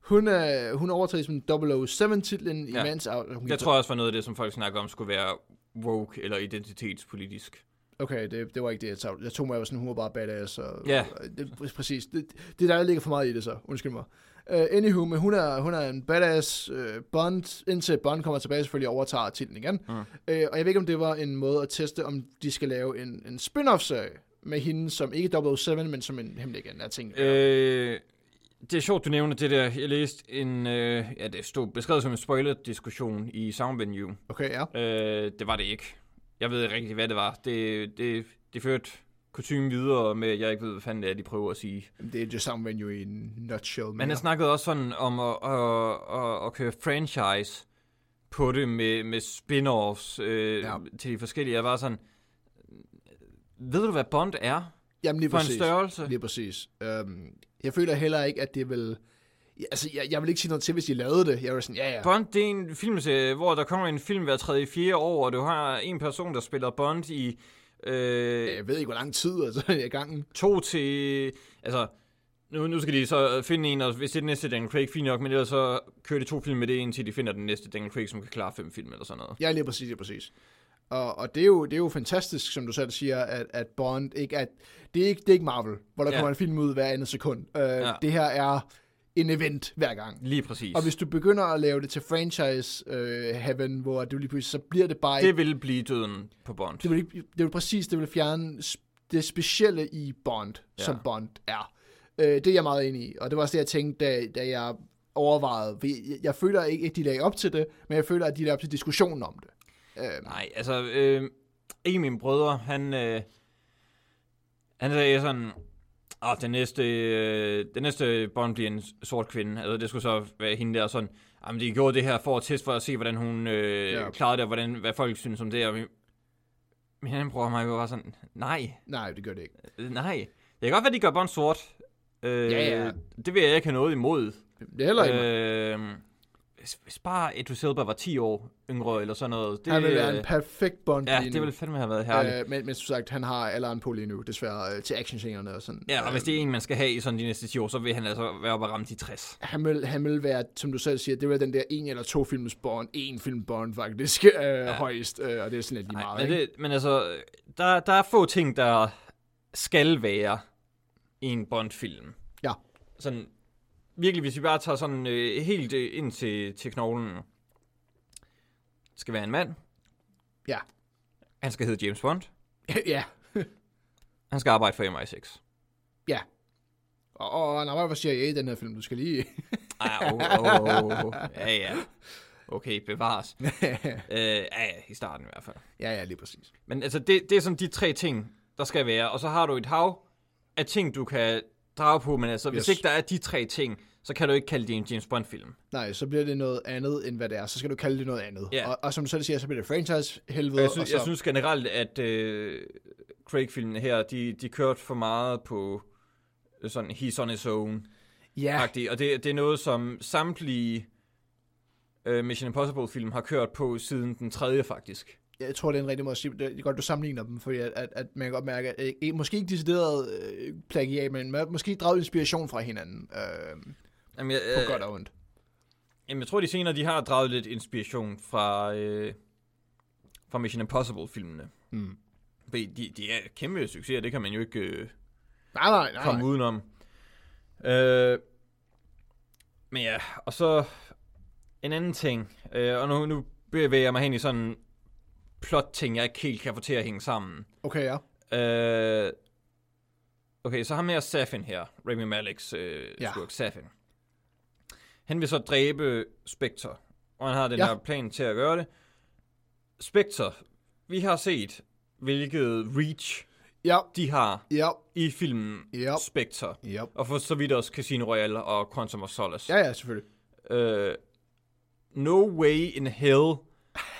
hun, er, hun er overtaget som 007-titlen Ja. ja. imens... Hun Jeg tror også var noget af det, som folk snakker om, skulle være woke eller identitetspolitisk. Okay, det, det var ikke det, jeg tog. Jeg tog mig, at sådan, hun var bare badass. Og, Ja. og det, præ- præcis. Det, det der ligger for meget i det så. Undskyld mig. Uh, anywho, men hun er, hun er en badass uh, Bond, indtil Bond kommer tilbage selvfølgelig og overtager titlen igen. Mm. Uh, og jeg ved ikke, om det var en måde at teste, om de skal lave en, en spin-off-serie med hende som ikke 007, men som en hemmelig igen. Jeg tænkte, Øh, det er sjovt, du nævner det der. Jeg læste en, øh, ja, det stod beskrevet som en spoiler-diskussion i Soundvenue. okay, ja. Øh, det var det ikke. Jeg ved ikke rigtig, hvad det var. Det, det, det førte kutumen videre med, jeg ikke ved, hvad fanden det er, de prøver at sige. Det er just sammen venue i en nutshell. Men jeg snakkede også sådan om at, at, at, at køre franchise på det med, med spin-offs øh, ja. Til de forskellige. Jeg var sådan, ved du, hvad Bond er Jamen lige for præcis. en størrelse? Lige præcis. Um, jeg føler heller ikke, at det vil... Altså, jeg, jeg vil ikke sige noget til, hvis de lavede det. Jeg var sådan, ja, ja. Bond, det er en filmserie, hvor der kommer en film hver tredje, fjerde år, og du har en person, der spiller Bond i øh, Jeg ved ikke, hvor lang tid altså, jeg er i gangen. to til... Altså, nu, nu skal de så finde en, og hvis det er den næste Daniel Craig, fint nok, men ellers så kører de to film med det, indtil de finder den næste Daniel Craig, som kan klare fem film eller sådan noget. Ja, lige præcis, lige præcis. Og, og det, er jo, det er jo fantastisk, som du selv siger, at, at Bond ikke er... Det er ikke, det er ikke Marvel, hvor der Ja. kommer en film ud hver andet sekund. Uh, ja. Det her er en event hver gang. Lige præcis. Og hvis du begynder at lave det til franchise uh, heaven, hvor du lige pludselig, så bliver det bare... Det vil blive døden på Bond. det, vil, det vil præcis, det vil fjerne det specielle i Bond, Ja. som Bond er. Uh, det er jeg meget enig i, og det var også det, jeg tænkte, da, da jeg overvejede. Jeg, jeg føler ikke, at de lagde op til det, men jeg føler, at de lagde op til diskussionen om det. Uh, Nej, altså, øh, en af mine brødre, han, øh, han sagde sådan, at den næste, øh, den næste Bond bliver en sort kvinde. Altså, det skulle så være hende der sådan, jamen, de gjorde det her for at teste for at se, hvordan hun øh, Ja. klarede det, og hvordan, hvad folk synes om det. Og min, min anden bror og mig var bare sådan, nej, nej, det gør det ikke. øh, nej. Det kan godt være, de gør Bond sort. Øh, Ja, ja. Det vil jeg ikke have noget imod. Det er heller ikke Øh, hvis, bare Idris Elba var 10 år yngre eller sådan noget. Det, Han vil være øh, en perfekt Bond Ja, det ville fandme have været herligt. Øh, men, men som sagt, han har alderen på lige nu, desværre, øh, til actionscenerne og sådan. Ja, og Øh, hvis det er en, man skal have i sådan de næste 10 år, så vil han altså være oppe og ramme de 60. han vil, han vil være, som du selv siger, det vil den der en eller to films Bond, en film Bond faktisk, øh, ja. højst, øh, og det er sådan lidt lige meget, men, det, men altså, der, der er få ting, der skal være i en Bond-film. Ja. Sådan, virkelig, hvis vi bare tager sådan øh, helt øh, ind til, til knoglen. Det skal være en mand. Ja. Han skal hedde James Bond. ja, Han skal arbejde for MI6. ja. Og, og han arbejder for CIA i den her film, du skal lige... Ej, oh, oh, oh, oh. Ja, ja. Okay, bevares. øh, ja, ja, i starten i hvert fald. ja, ja, lige præcis. Men altså, det, det er sådan de tre ting, der skal være. Og så har du et hav af ting, du kan drage på. Men altså, hvis Yes. ikke der er de tre ting, så kan du ikke kalde det en James Bond-film. Nej, så bliver det noget andet, end hvad det er. Så skal du kalde det noget andet. Ja. Og, og som du selv siger, så bliver det franchise-helvede. Jeg, synes, så, jeg synes generelt, at øh, Craig-filmene her, de, de kørte for meget på øh, sådan he's on his own ja, agtigt Og det, det er noget, som samtlige øh, Mission Impossible-film har kørt på siden den tredje, faktisk. Jeg tror, det er en rigtig måde at sige. Det er godt, du sammenligner dem, fordi at, at, at man kan godt mærke, at øh, måske ikke decideret øh, plagiat, men måske draget inspiration fra hinanden. Øh, Jamen, jeg, på øh, godt og ondt. Jamen, jeg tror, de senere, de har draget lidt inspiration fra, øh, fra Mission Impossible-filmene. Mm. Fordi De, de er kæmpe succeser, det kan man jo ikke øh, Nej, nej, nej. komme nej. udenom. Øh, men ja, og så en anden ting, øh, og nu, nu bevæger jeg mig hen i sådan plot-ting, jeg ikke helt kan få til at hænge sammen. Okay, ja. Øh, okay, så ham her Safin her, Rami Maleks øh, Ja. skurk Safin. Han vil så dræbe Spectre, og han har den ja. her plan til at gøre det. Spectre, vi har set, hvilket reach Ja, de har ja, i filmen Ja. Spectre. ja. Og for så vidt også Casino Royale og Quantum of Solace. Ja, ja, selvfølgelig. Øh, no way in hell,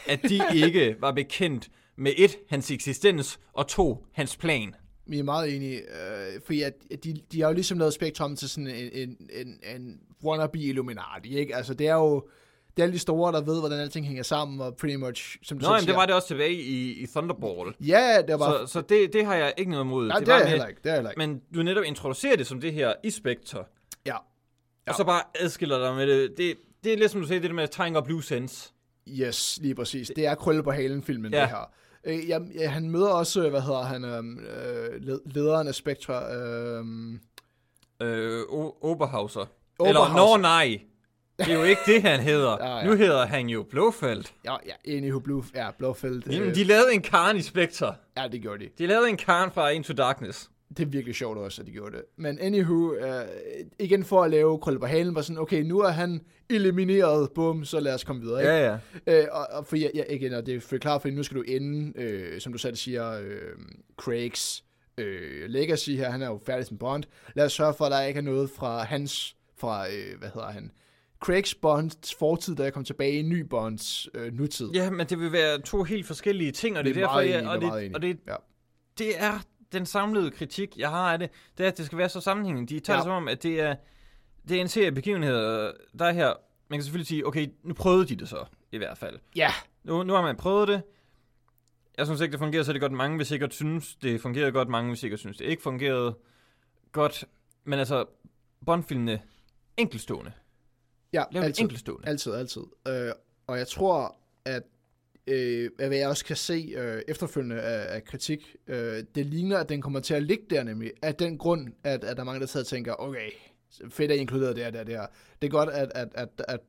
at de ikke var bekendt med et, hans eksistens, og to, hans plan. Vi er meget enige, øh, fordi at at de, de har jo ligesom lavet Spectrum til sådan en, en, en, en wannabe Illuminati, ikke? Altså, det er jo det er alle de store, der ved, hvordan alting hænger sammen, og pretty much, som du Nå, jamen, det var det også tilbage i, i Thunderball. Ja, det var. Så, så det, det har jeg ikke noget imod. nej, det, var er med- heller ikke. Det er heller ikke. Men du netop introducerer det som det her i Spectre, Ja. ja. Og så bare adskiller dig med det. Det, det er lidt som du siger, det der med Tiger Blue Sense. Yes, lige præcis. Det er krølle på halen filmen, ja. Det her. Øh, ja, ja, han møder også, hvad hedder han, øhm, øh, led- lederen af Spectra. øhm, Øh, O- Oberhauser. Oberhauser. Eller, nå nej. Det er jo ikke det, han hedder. Ja, ja. Nu hedder han jo Blåfeldt. ja, ja, enig i Blue, ja, Blåfeldt. Jamen, de lavede en karn i Spectre. Ja, det gjorde de. De lavede en karn fra Into Darkness. Det er virkelig sjovt også, at de gjorde det. Men anywho, øh, igen for at lave krølle på halen, var sådan, okay, nu er han elimineret, bum, så lad os komme videre. Ikke? ja. Øh, og, og for, ja, ja, igen, og det er for klart, for nu skal du ende, øh, som du selv siger, øh, Craigs øh, legacy her, han er jo færdig som Bond. Lad os sørge for, at der ikke er noget fra hans, fra, øh, hvad hedder han, Craigs Bonds fortid, jeg kom tilbage i ny Bonds øh, nutid. Ja, men det vil være to helt forskellige ting, og det, Vi er er derfor, jeg, og, er meget det, og det, Ja. det er den samlede kritik, jeg har af det, det er, at det skal være så sammenhængende. De tager Ja. det som om, at det er det er en serie begivenheder, der er her, man kan selvfølgelig sige, okay, nu prøvede de det så, i hvert fald. Ja, Nu, nu har man prøvet det. Jeg synes ikke, det fungerer så det godt. Mange vil sikkert synes, det fungerede godt. Mange vil sikkert synes, det ikke fungerede godt. Men altså, Bond-filmene, enkeltstående. ja Lav altid. enkeltstående. Altid, altid. Øh, og jeg tror, at øh, hvad jeg også kan se øh, efterfølgende af, af kritik, øh, det ligner, at den kommer til at ligge der nemlig, af den grund, at, at der er mange, der sidder og tænker, okay, fedt at I her, det her, det her. Det er godt, at, at, at, at,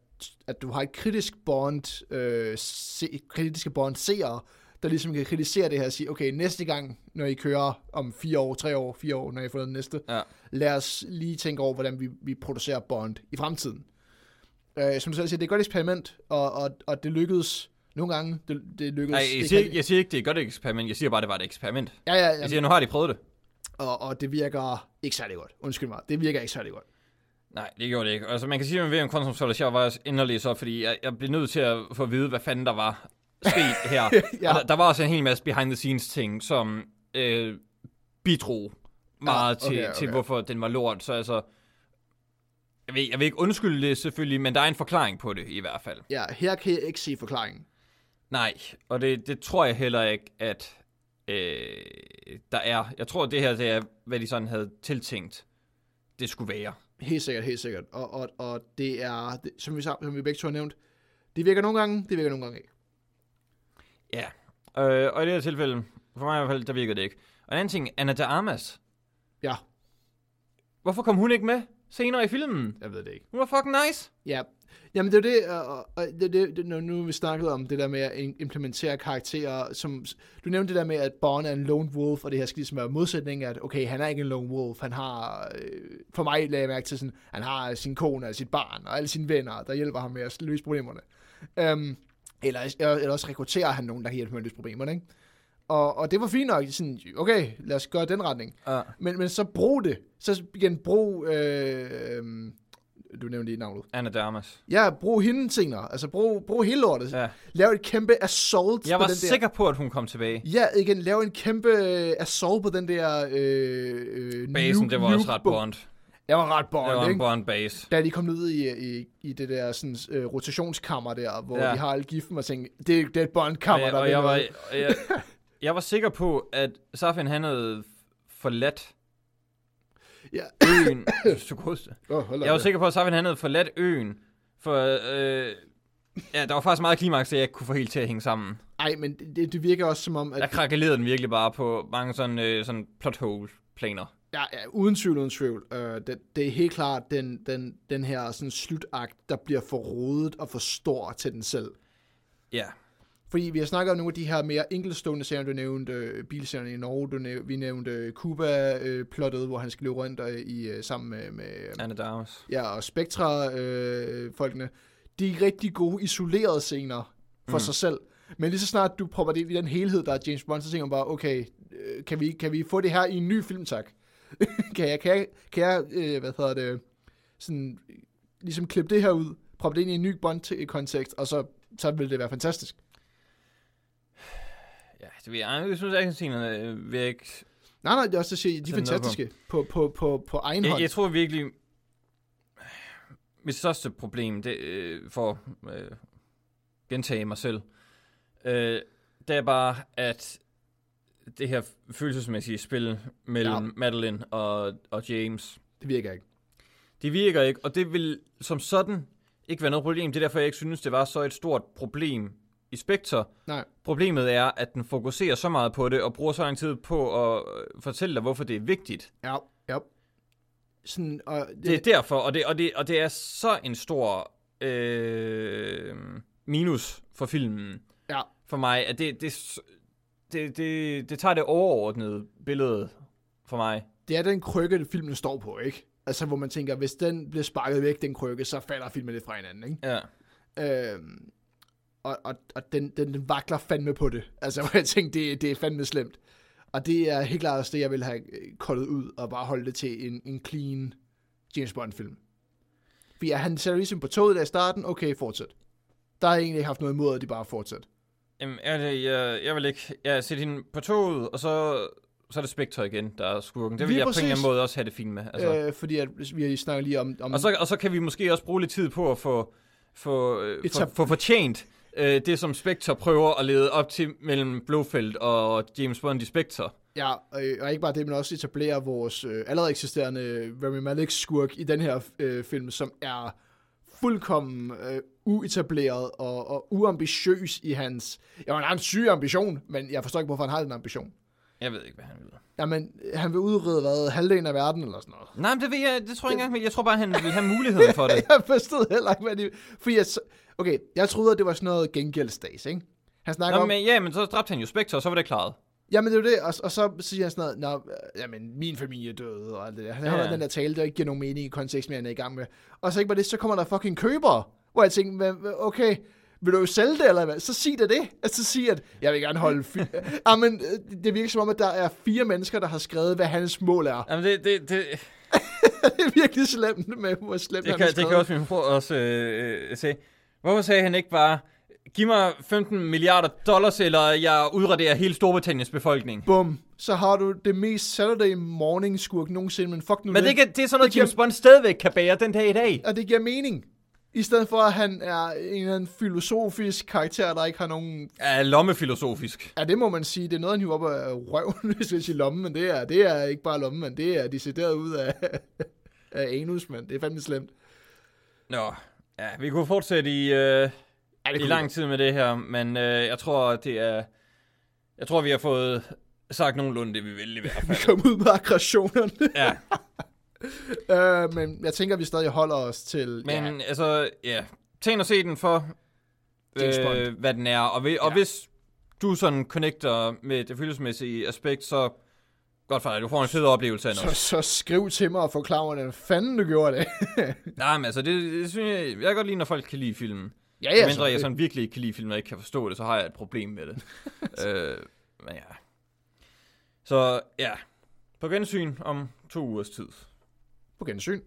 at du har et kritisk bond, øh, se, kritiske bond seere, der ligesom kan kritisere det her og sige, okay, næste gang, når I kører om fire år, tre år, fire år, når I får den næste, Ja. lad os lige tænke over, hvordan vi, vi producerer Bond i fremtiden. Øh, som du selv siger, det er et godt eksperiment, og, og, og det lykkedes nogle gange. Det, det lykkedes Nej, jeg ikke siger, rigtig. jeg siger ikke, det er et godt eksperiment. Jeg siger bare, det var et eksperiment. Ja, ja, Jeg ja. siger, nu har de prøvet det. Og, og det virker ikke særlig godt. Undskyld mig, det virker ikke særlig godt. Nej, det gjorde det ikke. Altså, man kan sige, at om Quantum Solace, jeg var inderlig så, fordi jeg, jeg blev nødt til at få at vide, hvad fanden der var sket her. Ja. og der, der, var også en hel masse behind-the-scenes ting, som øh, bidrog meget Ja, okay, til, til, okay. hvorfor den var lort. Så altså, jeg vil, jeg vil ikke undskylde det selvfølgelig, men der er en forklaring på det i hvert fald. Ja, her kan jeg ikke se forklaringen. Nej, og det, det tror jeg heller ikke, at øh, der er. Jeg tror, det her det er, hvad de sådan havde tiltænkt, det skulle være. Helt sikkert, helt sikkert. Og, og, og det er, det, som, vi, som vi begge to har nævnt, det virker nogle gange, det virker nogle gange ikke. Ja, øh, og i det her tilfælde, for mig i hvert fald, der virkede det ikke. Og en anden ting, Anna de Armas. Ja, Hvorfor kom hun ikke med senere i filmen? jeg ved det ikke. Hun var fucking nice. Ja, jamen det er det, og, og det, det, det, nu vi snakkede om det der med at im- implementere karakterer, som, du nævnte det der med, at Bond er en lone wolf, og det her skal ligesom være modsætning, at okay, han er ikke en lone wolf, han har, øh, for mig lagde jeg mærke til sådan, han har sin kone og sit barn, og alle sine venner, der hjælper ham med at løse problemerne. Um, eller, eller også rekrutterer han nogen, der kan hjælpe med at løse problemerne, ikke? Og, og det var fint nok, sådan, okay, lad os gøre den retning. Ja. Men, men så brug det. Så igen, brug, øh, øh, du nævnte lige navnet. Anna de Armas. Ja, brug hende senere. Altså, brug, brug hele lortet. Ja. Ja. Lav et kæmpe assault Jeg på var den der. sikker på, at hun kom tilbage. Ja, igen, lav en kæmpe øh, assault på den der øh, øh, Basen, nuke- det var også ret. Bond. Jeg var ret Det var bond, en ikke? Bond base. Da de kom ned i, i, i det der sådan, øh, rotationskammer der, hvor Ja. de har alle giften og tænkte, det, det er et bondkammer, jeg, der og jeg, var, jeg, jeg var sikker på, at Safin han havde forladt Ja. øen. Så. Oh, Jeg var sikker på, at Safin han havde forladt øen. For øh, ja, der var faktisk meget klimaks, at jeg ikke kunne få helt til at hænge sammen. Ej, men det, det virker også som om, at Der krakkelerede den virkelig bare på mange sådan, øh, sådan plot hole planer. Ja, ja, uden tvivl, uden tvivl. Uh, det, det er helt klart den, den, den her sådan, slutakt, der bliver for rodet og for stor til den selv. Ja. Fordi vi har snakket om nogle af de her mere enkeltstående serier, du nævnte øh, bilserierne i Norge, du næv, vi nævnte øh, Cuba-plottet, hvor han skal løbe rundt øh, i, øh, sammen med, med Anna Darmus. ja, og Spectra-folkene. de er rigtig gode isolerede scener for mm. sig selv. Men lige så snart du propper det ind i den helhed, der er James Bond, så tænker man bare, okay, øh, kan vi, kan vi få det her i en ny film, tak? kan jeg, kan jeg, kan jeg øh, hvad hedder det, sådan, ligesom klippe det her ud, proppe det ind i en ny Bond-kontekst, og så, så vil det være fantastisk. Det ved jeg. Jeg synes, at actionscenerne øh, vil jeg ikke... Nej, nej, det er også det, jeg siger, de er fantastiske på, på, på, på egen hånd. Jeg, jeg tror virkelig... Mit største problem, det øh, for at øh, gentage mig selv, øh, det er bare, at det her følelsesmæssige spil mellem ja. Madeline og, og James, Det virker ikke. det virker ikke, og det vil som sådan ikke være noget problem. Det er derfor, jeg ikke synes, det var så et stort problem i Spectre. Nej. Problemet er, at den fokuserer så meget på det, og bruger så lang tid på at øh, fortælle dig, hvorfor det er vigtigt. Ja, ja. Sådan, og det, Det er derfor, og det, og det, og det er så en stor øh, minus for filmen. Ja. For mig, at det, det, det, det, det tager det overordnede billede for mig. det er den krykke, filmen står på, ikke? Altså, hvor man tænker, hvis den bliver sparket væk, den krykke, så falder filmen lidt fra hinanden, ikke? Ja. Øhm, og og, og den, den, den vakler fandme på det. Altså, hvor jeg tænkte, det, det er fandme slemt. Og det er helt klart også det, jeg vil have øh, koldet ud, og bare holde det til en, en clean James Bond-film. Fordi er han sætter ligesom på toget der i starten, okay, fortsæt. Der har jeg egentlig ikke haft noget imod, at de bare fortsætter. Jamen, jeg, jeg, jeg vil ikke jeg sætte hende på toget, og så så er det Spectre igen, der er skurken. Det vil Lige jeg på en eller præcis. anden måde også have det fint med. Altså. Øh, fordi at, vi snakker lige om... om Og så, og så kan vi måske også bruge lidt tid på at få, få, øh, få, få fortjent øh, det, som Spectre prøver at lede op til mellem Blofeld og James Bond i Spectre. Ja, og ikke bare det, men også etablere vores øh, allerede eksisterende Rami Malek skurk i den her øh, film, som er fuldkommen øh, uetableret og, og uambitiøs i hans... Ja, han har en syg ambition, men jeg forstår ikke, hvorfor han har den ambition. Jeg ved ikke, hvad han vil. Jamen, han vil udrede hvad, halvdelen af verden eller sådan noget. Nej, men det, ved jeg, det tror jeg ikke engang, men jeg tror bare, han vil have muligheden for det. jeg forstod heller ikke, hvad det... Fordi jeg, okay, jeg troede, at det var sådan noget gengældsdags, ikke? Han snakker Nå, om... men, ja, men så dræbte han jo Spectre, og så var det klaret. Jamen, det er jo det, og, og så siger han sådan noget, Nå, øh, jamen, min familie er død, og alt det der. Han Ja. ja. den der tale, der ikke giver nogen mening i kontekst, med han er i gang med. Og så ikke bare det, så kommer der fucking købere, hvor jeg tænker, "Hvad- hvad- okay, vil du jo sælge det, eller hvad? Så sig det det. Altså, så sig, at jeg vil gerne holde... Fi- Jamen, øh, det virker som om, at der er fire mennesker, der har skrevet, hvad hans mål er. Jamen, det, det, det, det er virkelig slemt med, hvor slemt det, han kan, har det kan også min bror også øh, øh, se. Hvorfor sagde han ikke bare, giv mig 15 milliarder dollars, eller jeg udraderer hele Storbritanniens befolkning? Bum. Så har du det mest Saturday morning skurk nogensinde, men fuck nu Men det, kan, det er sådan noget, Det giver- James Bond stadigvæk kan bære den dag i dag. Og det giver mening. I stedet for, at han er en eller anden filosofisk karakter, der ikke har nogen... Ja, lommefilosofisk. Ja, det må man sige. Det er noget, han hiver op af røven, hvis jeg siger lomme, men det er, det er ikke bare lomme, men det er decideret ud af, af anus, men det er fandme slemt. Nå, ja, vi kunne fortsætte i, øh, Ja, i lang tid med det her, men øh, jeg tror, det er... Jeg tror, vi har fået sagt nogenlunde det, vi vil i hvert Vi fald. kom ud med aggressionerne. Ja, øh, men jeg tænker, at vi stadig holder os til... men ja. altså, ja. Ind og se den for, øh, hvad den er. Og, vi, og Ja. hvis du sådan connecter med det følelsesmæssige aspekt, så godt dig. Du får en fed oplevelse af så, noget. så skriv til mig og forklar mig, hvordan fanden du gjorde det. Nej, men altså, det, det synes jeg, jeg kan godt lide, når folk kan lide filmen. ja, Ja, mindre jeg så, sådan virkelig ikke kan lide filmen og ikke kan forstå det, så har jeg et problem med det. øh, men ja. Så ja, på gensyn om to ugers tid. på gensyn.